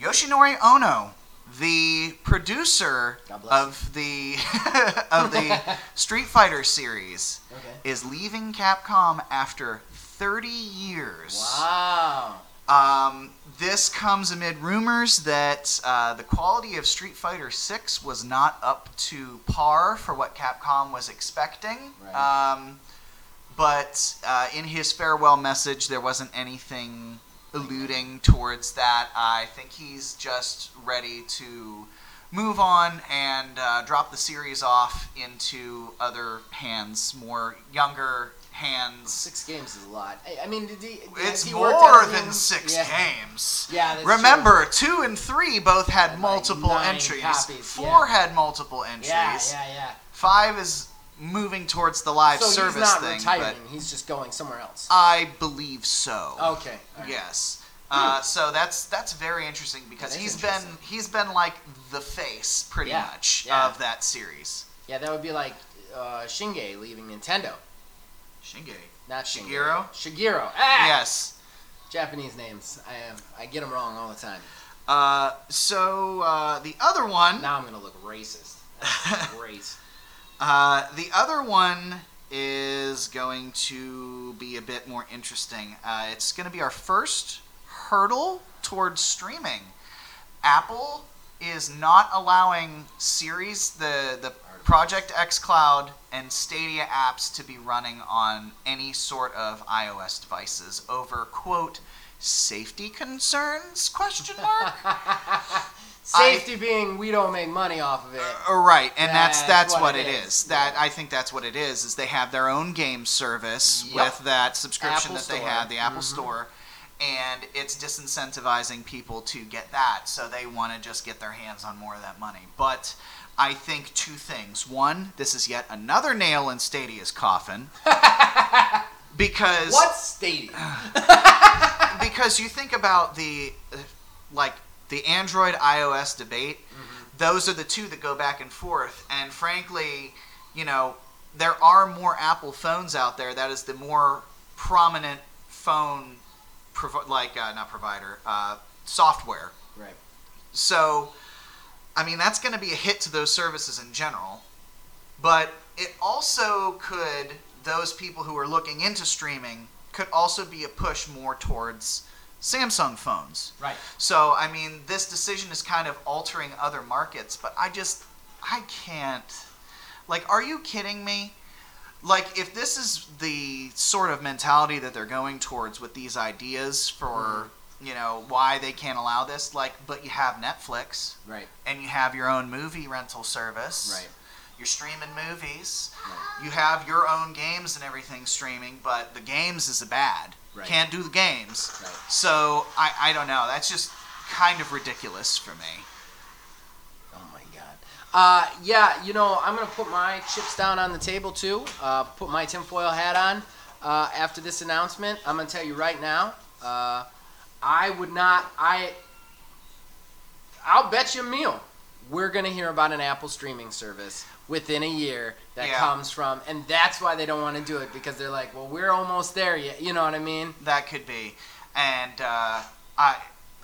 Speaker 1: Yoshinori Ono, the producer of the [LAUGHS] of the [LAUGHS] Street Fighter series,
Speaker 2: Okay.
Speaker 1: is leaving Capcom after 30 years.
Speaker 2: Wow.
Speaker 1: Um, this comes amid rumors that uh, the quality of Street Fighter 6 was not up to par for what Capcom was expecting.
Speaker 2: Right.
Speaker 1: Um, but uh, in his farewell message, there wasn't anything alluding towards that. I think he's just ready to move on and uh, drop the series off into other hands, more younger hands.
Speaker 2: Six games is a lot. I, I mean, did he,
Speaker 1: It's
Speaker 2: he
Speaker 1: more than
Speaker 2: him?
Speaker 1: six
Speaker 2: yeah.
Speaker 1: games.
Speaker 2: Yeah, that's
Speaker 1: Remember, two and three both had multiple entries.
Speaker 2: copies,
Speaker 1: Four
Speaker 2: yeah.
Speaker 1: had multiple entries.
Speaker 2: Yeah, yeah, yeah.
Speaker 1: Five is moving towards the live
Speaker 2: So
Speaker 1: service
Speaker 2: he's not
Speaker 1: thing,
Speaker 2: retiring.
Speaker 1: but
Speaker 2: He's just going somewhere else.
Speaker 1: I believe so.
Speaker 2: Okay. right.
Speaker 1: Yes. Uh, so that's that's very interesting because he's
Speaker 2: interesting.
Speaker 1: been he's been like the face pretty
Speaker 2: Yeah,
Speaker 1: much
Speaker 2: yeah.
Speaker 1: of that series.
Speaker 2: Yeah, that would be like uh, Shinge leaving Nintendo.
Speaker 1: Shinge.
Speaker 2: Not Shinge.
Speaker 1: Shigeru?
Speaker 2: Shigeru. Ah!
Speaker 1: Yes.
Speaker 2: Japanese names. I am. I get them wrong all the time.
Speaker 1: Uh, so uh, the other one.
Speaker 2: Now I'm gonna look racist. That's [LAUGHS] great.
Speaker 1: Uh, the other one is going to be a bit more interesting. Uh, it's going to be our first hurdle towards streaming. Apple is not allowing series the the Project xCloud and Stadia apps to be running on any sort of iOS devices over quote safety concerns question mark [LAUGHS]
Speaker 2: Safety being we don't make money off of it.
Speaker 1: Uh, right, and that's
Speaker 2: That's
Speaker 1: that's
Speaker 2: what
Speaker 1: what
Speaker 2: it is.
Speaker 1: is. That I think that's what it is. Is they have their own game service
Speaker 2: Yep.
Speaker 1: with that subscription
Speaker 2: Apple
Speaker 1: that they
Speaker 2: Store.
Speaker 1: have, the Apple
Speaker 2: Mhm.
Speaker 1: Store, and it's disincentivizing people to get that. So they want to just get their hands on more of that money. But I think two things. One, this is yet another nail in Stadia's coffin. [LAUGHS] because
Speaker 2: What Stadia? [LAUGHS]
Speaker 1: because you think about the uh, like the Android iOS debate, those are the two that go back and forth. And frankly, you know, there are more Apple phones out there. That is the more prominent phone, provi- like uh, not provider, uh, software.
Speaker 2: Right.
Speaker 1: So, I mean, that's going to be a hit to those services in general. But it also could, those people who are looking into streaming, could also be a push more towards Samsung phones.
Speaker 2: Right.
Speaker 1: So, I mean, this decision is kind of altering other markets, but I just, I can't. Like, are you kidding me? Like, if this is the sort of mentality that they're going towards with these ideas for, mm-hmm. You know, why they can't allow this, like, but you have Netflix
Speaker 2: Right.
Speaker 1: and you have your own movie rental service.
Speaker 2: Right.
Speaker 1: You're streaming movies.
Speaker 2: Right.
Speaker 1: You have your own games and everything streaming, but the games is a bad.
Speaker 2: Right.
Speaker 1: Can't do the games.
Speaker 2: Right.
Speaker 1: So I, I don't know. That's just kind of ridiculous for me.
Speaker 2: Oh my god. Uh, yeah, you know, I'm gonna put my chips down on the table too. Uh, put my tinfoil hat on. Uh, after this announcement, I'm gonna tell you right now. Uh, I would not. I. I'll bet you a meal. We're gonna hear about an Apple streaming service within a year that
Speaker 1: Yeah.
Speaker 2: comes from, and that's why they don't want to do it because they're like, well, we're almost there yet. You know what I mean?
Speaker 1: That could be. And uh, I,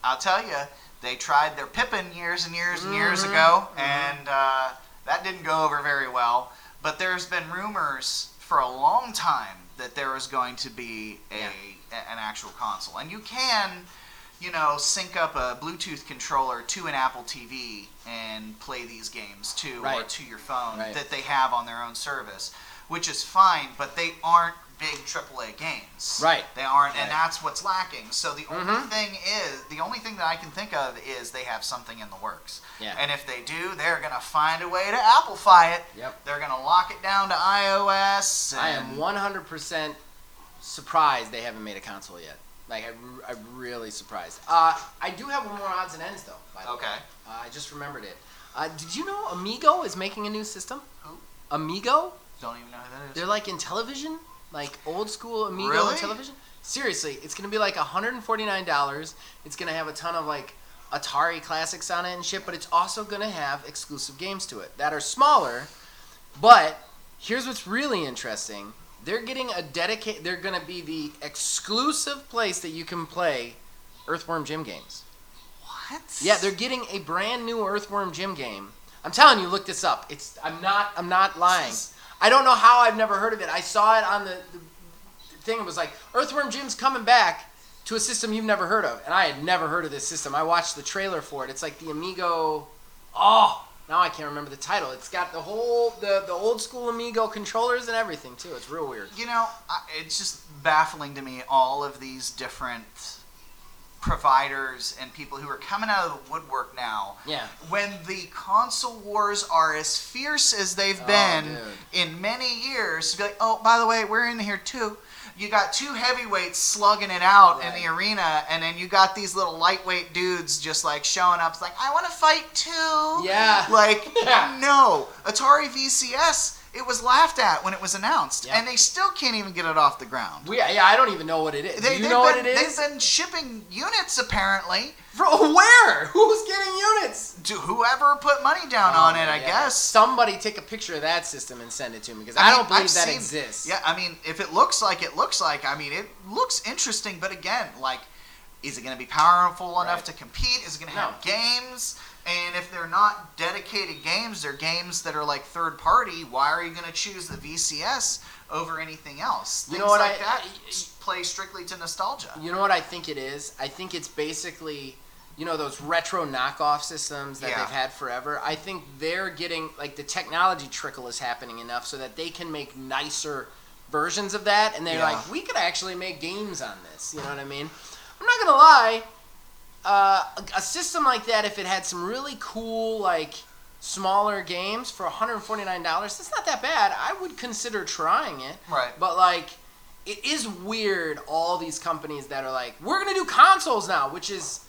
Speaker 1: I'll tell you, they tried their Pippin years and years and years
Speaker 2: Mhm,
Speaker 1: ago,
Speaker 2: mhm.
Speaker 1: and uh, that didn't go over very well. But there's been rumors for a long time that there was going to be a, a- an actual console, and you can, you know, sync up a Bluetooth controller to an Apple TV and play these games too, or to your phone
Speaker 2: Right.
Speaker 1: that they have on their own service, which is fine. But they aren't big AAA games.
Speaker 2: Right.
Speaker 1: They aren't,
Speaker 2: Right.
Speaker 1: and that's what's lacking. So the only
Speaker 2: Mhm.
Speaker 1: thing is, the only thing that I can think of is they have something in the works.
Speaker 2: Yeah.
Speaker 1: And if they do, they're gonna find a way to Applefy it.
Speaker 2: Yep.
Speaker 1: They're gonna lock it down to iOS.
Speaker 2: I am 100% surprised they haven't made a console yet. Like, I, re- I'm really surprised. Uh, I do have one more odds and ends, though, by the way.
Speaker 1: Okay.
Speaker 2: Uh, I just remembered it. Uh, did you know Amico is making a new system?
Speaker 1: Who?
Speaker 2: Amico?
Speaker 1: Don't even know who that is.
Speaker 2: They're like Intellivision, like old school Amigo
Speaker 1: Really?
Speaker 2: television. Seriously, it's gonna be like $149. It's gonna have a ton of like Atari classics on it and shit, but it's also gonna have exclusive games to it that are smaller. But here's what's really interesting: they're getting a dedicate. They're going to be the exclusive place that you can play Earthworm Jim games.
Speaker 1: What?
Speaker 2: Yeah, they're getting a brand new Earthworm Jim game. I'm telling you, look this up. It's I'm not I'm not lying. I don't know how I've never heard of it. I saw it on the, the thing. It was like Earthworm Jim's coming back to a system you've never heard of, and I had never heard of this system. I watched the trailer for it. It's like the Amico. Oh, now I can't remember the title. It's got the whole the the old school Amigo controllers and everything too. It's real weird.
Speaker 1: You know, I, it's just baffling to me all of these different providers and people who are coming out of the woodwork now.
Speaker 2: Yeah.
Speaker 1: When the console wars are as fierce as they've
Speaker 2: Oh,
Speaker 1: been
Speaker 2: dude.
Speaker 1: in many years, to be like, oh, by the way, we're in here too. You got two heavyweights slugging it out in the arena, and then you got these little lightweight dudes just like showing up. It's like, I want to fight too.
Speaker 2: Yeah.
Speaker 1: Like, [LAUGHS]
Speaker 2: Yeah.
Speaker 1: no. Atari VCS, it was laughed at when it was announced,
Speaker 2: Yeah.
Speaker 1: and they still can't even get it off the ground.
Speaker 2: We, yeah, I don't even know what it is.
Speaker 1: They,
Speaker 2: Do you know what
Speaker 1: been,
Speaker 2: it is?
Speaker 1: They've been shipping units apparently
Speaker 2: Bro, where? Who's getting units?
Speaker 1: to whoever put money down
Speaker 2: Oh,
Speaker 1: on it. I
Speaker 2: yeah.
Speaker 1: guess.
Speaker 2: Somebody take a picture of that system and send it to me because I,
Speaker 1: mean,
Speaker 2: don't believe
Speaker 1: I've
Speaker 2: that
Speaker 1: seen-
Speaker 2: exists.
Speaker 1: Yeah, I mean, if it looks like it looks like, I mean, it looks interesting, but again, like, is it going to be powerful enough to compete? Is it going to
Speaker 2: No.
Speaker 1: have games? And if they're not dedicated games, they're games that are like third party. Why are you going to choose the VCS over anything else?
Speaker 2: You know what
Speaker 1: like
Speaker 2: I-
Speaker 1: that
Speaker 2: I-
Speaker 1: play strictly to nostalgia.
Speaker 2: You know what I think it is? I think it's basically, you know, those retro knockoff systems that
Speaker 1: Yeah.
Speaker 2: they've had forever. I think they're getting like the technology trickle is happening enough so that they can make nicer versions of that, and they're
Speaker 1: Yeah.
Speaker 2: like, we could actually make games on this. You know what I mean? I'm not gonna lie. Uh, a, system like that, if it had some really cool like smaller games for 149 dollars, that's not that bad. I would consider trying it.
Speaker 1: Right.
Speaker 2: But like, it is weird. All these companies that are like, we're gonna do consoles now, which is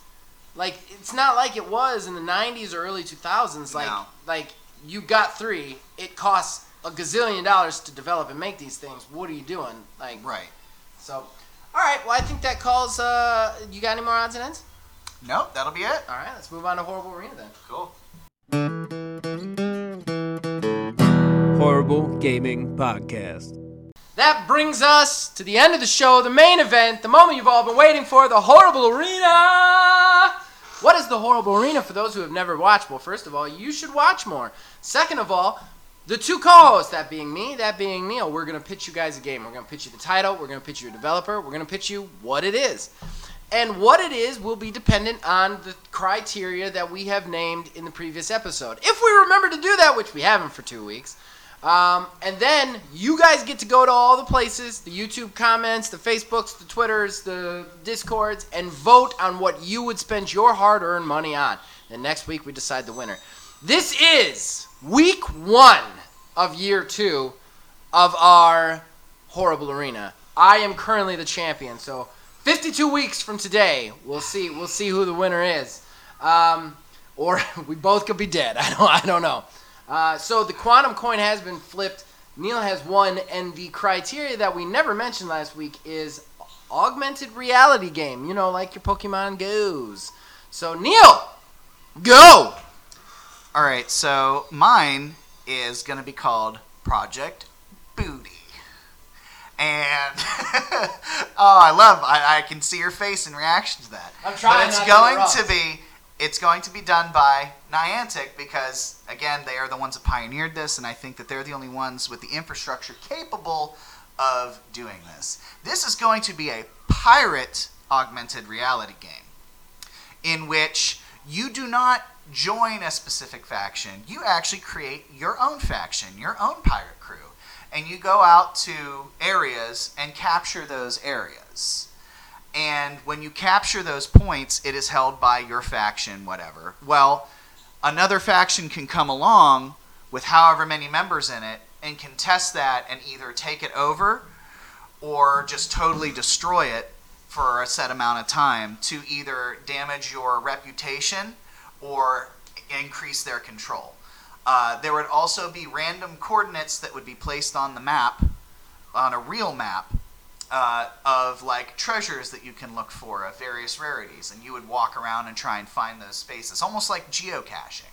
Speaker 2: like, it's not like it was in the '90s or early 2000s. Like,
Speaker 1: No.
Speaker 2: like you got three. It costs a gazillion dollars to develop and make these things. What are you doing? Like,
Speaker 1: Right.
Speaker 2: so. All right. Well, I think that calls. Uh, you got any more odds and ends?
Speaker 1: Nope, that'll be it.
Speaker 2: All right. Let's move on to horrible arena then.
Speaker 1: Cool.
Speaker 3: Horrible Gaming Podcast.
Speaker 2: That brings us to the end of the show, the main event, the moment you've all been waiting for, the Horrible Arena! What is the Horrible Arena for those who have never watched? Well, first of all, you should watch more. Second of all, the two co-hosts, that being me, that being Neil, we're going to pitch you guys a game. We're going to pitch you the title, we're going to pitch you a developer, we're going to pitch you what it is. And what it is will be dependent on the criteria that we have named in the previous episode. If we remember to do that, which we haven't for two weeks. Um, and then you guys get to go to all the places the YouTube comments, the Facebooks, the Twitters, the Discords, and vote on what you would spend your hard earned money on. And next week we decide the winner. This is week one of year two of our horrible arena. I am currently the champion, so 52 weeks from today, we'll see. We'll see who the winner is, um, or [LAUGHS] we both could be dead. [LAUGHS] I don't. I don't know. Uh, so the quantum coin has been flipped. Neil has won, and the criteria that we never mentioned last week is augmented reality game. You know, like your Pokemon Goes. So Neil, go.
Speaker 1: All right, so mine is going to be called Project Booty. And [LAUGHS] oh, I love I, I can see your face in reaction to that.
Speaker 2: I'm trying
Speaker 1: But it's
Speaker 2: to
Speaker 1: going
Speaker 2: interrupt.
Speaker 1: to be it's going to be done by Niantic because again, they are the ones that pioneered this and I think that they're the only ones with the infrastructure capable of doing this. This is going to be a pirate augmented reality game in which you do not join a specific faction. You actually create your own faction, your own pirate crew. And you go out to areas and capture those areas. And when you capture those points, it is held by your faction, whatever. Well, another faction can come along with however many members in it and contest that and either take it over or just totally destroy it for a set amount of time to either damage your reputation or increase their control. Uh, there would also be random coordinates that would be placed on the map, on a real map, uh, of like treasures that you can look for of various rarities, and you would walk around and try and find those spaces, almost like geocaching.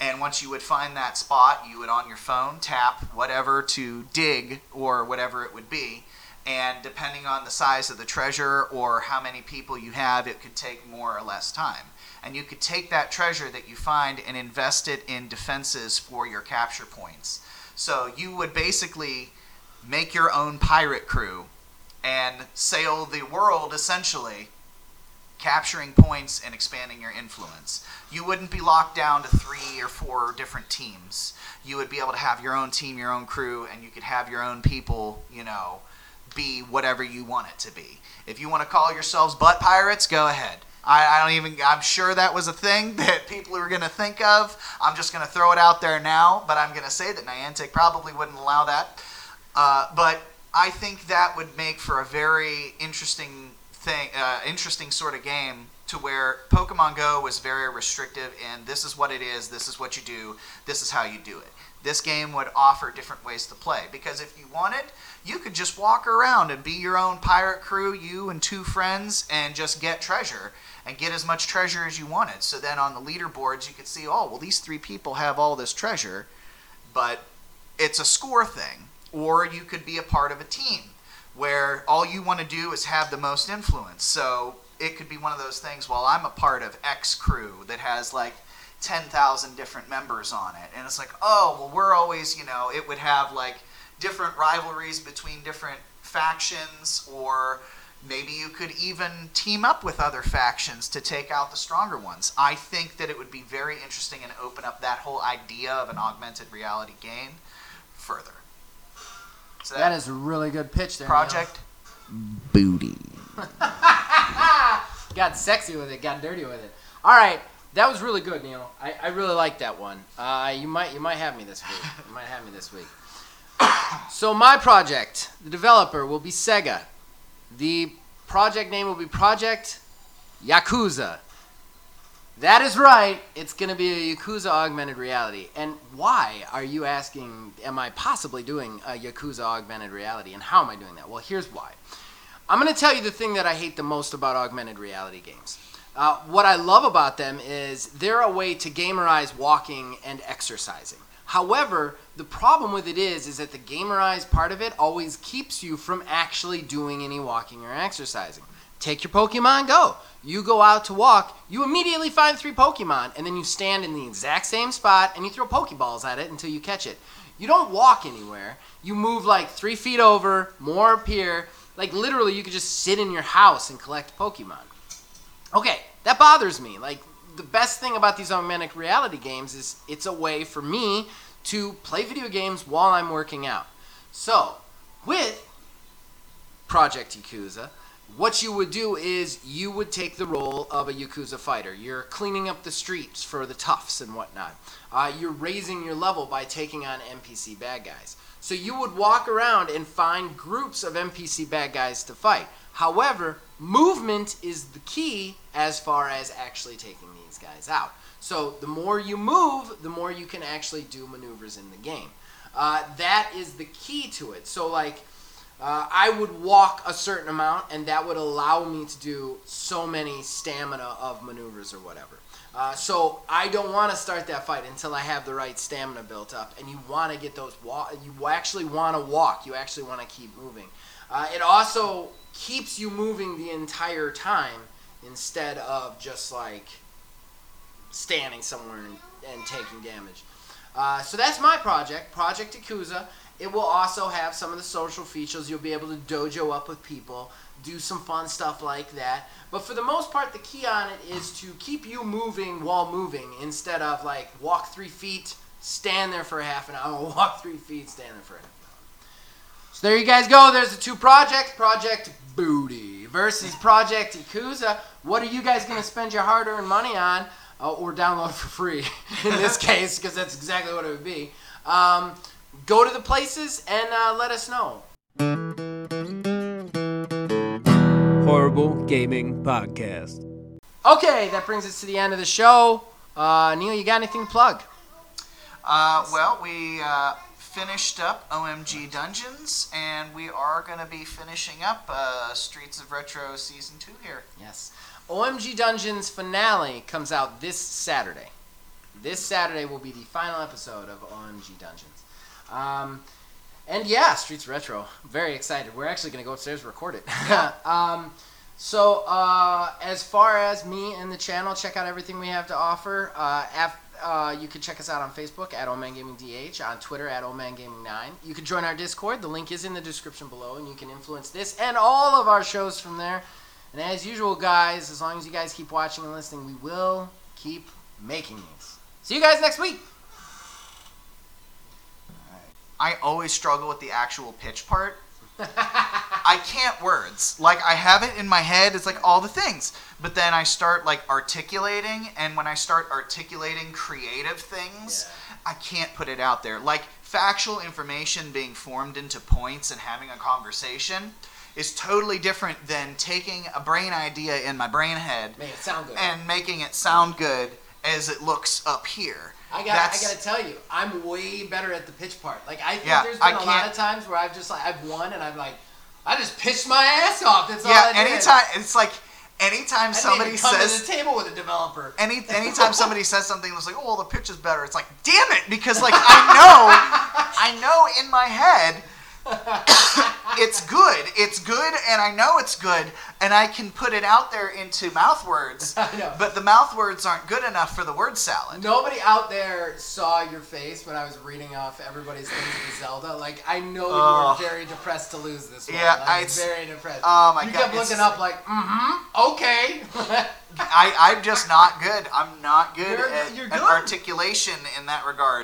Speaker 1: And once you would find that spot, you would on your phone tap whatever to dig or whatever it would be. And depending on the size of the treasure or how many people you have, it could take more or less time. And you could take that treasure that you find and invest it in defenses for your capture points. So you would basically make your own pirate crew and sail the world essentially capturing points and expanding your influence. You wouldn't be locked down to three or four different teams. You would be able to have your own team, your own crew, and you could have your own people, you know, be whatever you want it to be. If you want to call yourselves butt pirates, go ahead. I, I don't even, I'm sure that was a thing [LAUGHS] that people were going to think of. I'm just going to throw it out there now, but I'm going to say that Niantic probably wouldn't allow that. Uh, but I think that would make for a very interesting thing, uh, interesting sort of game to where Pokemon Go was very restrictive and this is what it is, this is what you do, this is how you do it. This game would offer different ways to play because if you wanted, you could just walk around and be your own pirate crew, you and two friends, and just get treasure and get as much treasure as you wanted. So then on the leaderboards, you could see, oh, well, these three people have all this treasure, but it's a score thing. Or you could be a part of a team where all you want to do is have the most influence. So it could be one of those things, well, I'm a part of X crew that has like 10,000 different members on it. And it's like, oh, well, we're always, you know, it would have like different rivalries between different factions, or maybe you could even team up with other factions to take out the stronger ones. I think that it would be very interesting and open up that whole idea of an augmented reality game further. So
Speaker 2: That is a really good pitch there. Neil.
Speaker 1: Project Booty. [LAUGHS]
Speaker 2: got sexy with it, got dirty with it. All right, that was really good, Neil. I, I really like that one. Uh, you might you might have me this week. You might have me this week. [COUGHS] so my project, the developer will be Sega. The project name will be Project Yakuza. That is right. It's going to be a Yakuza augmented reality. And why are you asking, am I possibly doing a Yakuza augmented reality? And how am I doing that? Well, here's why. I'm going to tell you the thing that I hate the most about augmented reality games. Uh, what I love about them is they're a way to gamerize walking and exercising. However, the problem with it is, is that the gamerized part of it always keeps you from actually doing any walking or exercising. Take your Pokemon Go. You go out to walk, you immediately find three Pokemon, and then you stand in the exact same spot and you throw Pokeballs at it until you catch it. You don't walk anywhere. You move like three feet over, more appear. Like literally, you could just sit in your house and collect Pokemon. Okay, that bothers me. Like the best thing about these augmented reality games is it's a way for me to play video games while I'm working out. So, with Project Yakuza, what you would do is you would take the role of a Yakuza fighter. You're cleaning up the streets for the toughs and whatnot. Uh, you're raising your level by taking on NPC bad guys. So you would walk around and find groups of NPC bad guys to fight. However, movement is the key as far as actually taking these guys out. So the more you move, the more you can actually do maneuvers in the game. Uh, that is the key to it. So like, uh, I would walk a certain amount, and that would allow me to do so many stamina of maneuvers or whatever. Uh, so I don't want to start that fight until I have the right stamina built up, and you want to get those walk. You actually want to walk. You actually want to keep moving. Uh, it also keeps you moving the entire time instead of just like standing somewhere and, and taking damage. Uh, so that's my project, Project Yakuza. It will also have some of the social features. You'll be able to dojo up with people, do some fun stuff like that. But for the most part, the key on it is to keep you moving while moving instead of like walk three feet, stand there for a half an hour, [LAUGHS] walk three feet, stand there for a half an hour. So there you guys go. There's the two projects Project Booty versus Project Yakuza. What are you guys going to spend your hard earned money on? Uh, or download for free [LAUGHS] in this [LAUGHS] case, because that's exactly what it would be. Um, go to the places and uh, let us know.
Speaker 3: Horrible Gaming Podcast.
Speaker 2: Okay, that brings us to the end of the show. Uh, Neil, you got anything to plug?
Speaker 1: Uh, well, we uh, finished up OMG Dungeons, and we are going to be finishing up uh, Streets of Retro Season 2 here.
Speaker 2: Yes. OMG Dungeons finale comes out this Saturday. This Saturday will be the final episode of OMG Dungeons. Um, and yeah, Streets Retro. Very excited. We're actually going to go upstairs and record it. [LAUGHS] um, so, uh, as far as me and the channel, check out everything we have to offer. Uh, af- uh, you can check us out on Facebook at Old Man Gaming DH, on Twitter at Old Man Gaming 9. You can join our Discord. The link is in the description below, and you can influence this and all of our shows from there. And as usual, guys, as long as you guys keep watching and listening, we will keep making these. See you guys next week.
Speaker 1: I always struggle with the actual pitch part. [LAUGHS] I can't words. Like I have it in my head, it's like all the things. But then I start like articulating and when I start articulating creative things, I can't put it out there. Like factual information being formed into points and having a conversation is totally different than taking a brain idea in my brain head
Speaker 2: Make it sound good.
Speaker 1: and making it sound good as it looks up here.
Speaker 2: I got. I got to tell you, I'm way better at the pitch part. Like I think
Speaker 1: Yeah,
Speaker 2: there's
Speaker 1: I
Speaker 2: been a lot of times where I've just like I've won and I'm like, I just pitched my ass off. That's all
Speaker 1: yeah,
Speaker 2: I did.
Speaker 1: anytime it's like anytime
Speaker 2: I
Speaker 1: somebody says
Speaker 2: to the table with a developer.
Speaker 1: any anytime [LAUGHS] somebody says something that's like, "Oh, well, the pitch is better," it's like, "Damn it!" Because like I know, I know in my head, it's good, it's good, and I know it's good, and I can put it out there into mouth words. [LAUGHS]
Speaker 2: I know.
Speaker 1: But the mouth words aren't good enough for the word salad.
Speaker 2: Nobody out there saw your face when I was reading off everybody's things with Zelda. Like I know
Speaker 1: Ugh.
Speaker 2: you were very depressed to lose this one.
Speaker 1: Yeah, I- it's-
Speaker 2: very depressed.
Speaker 1: oh my
Speaker 2: you
Speaker 1: God,
Speaker 2: kept looking up like, mm-hmm, okay.
Speaker 1: I I'm just not good. I'm not good
Speaker 2: You're-
Speaker 1: at
Speaker 2: you're
Speaker 1: at articulation in that regard.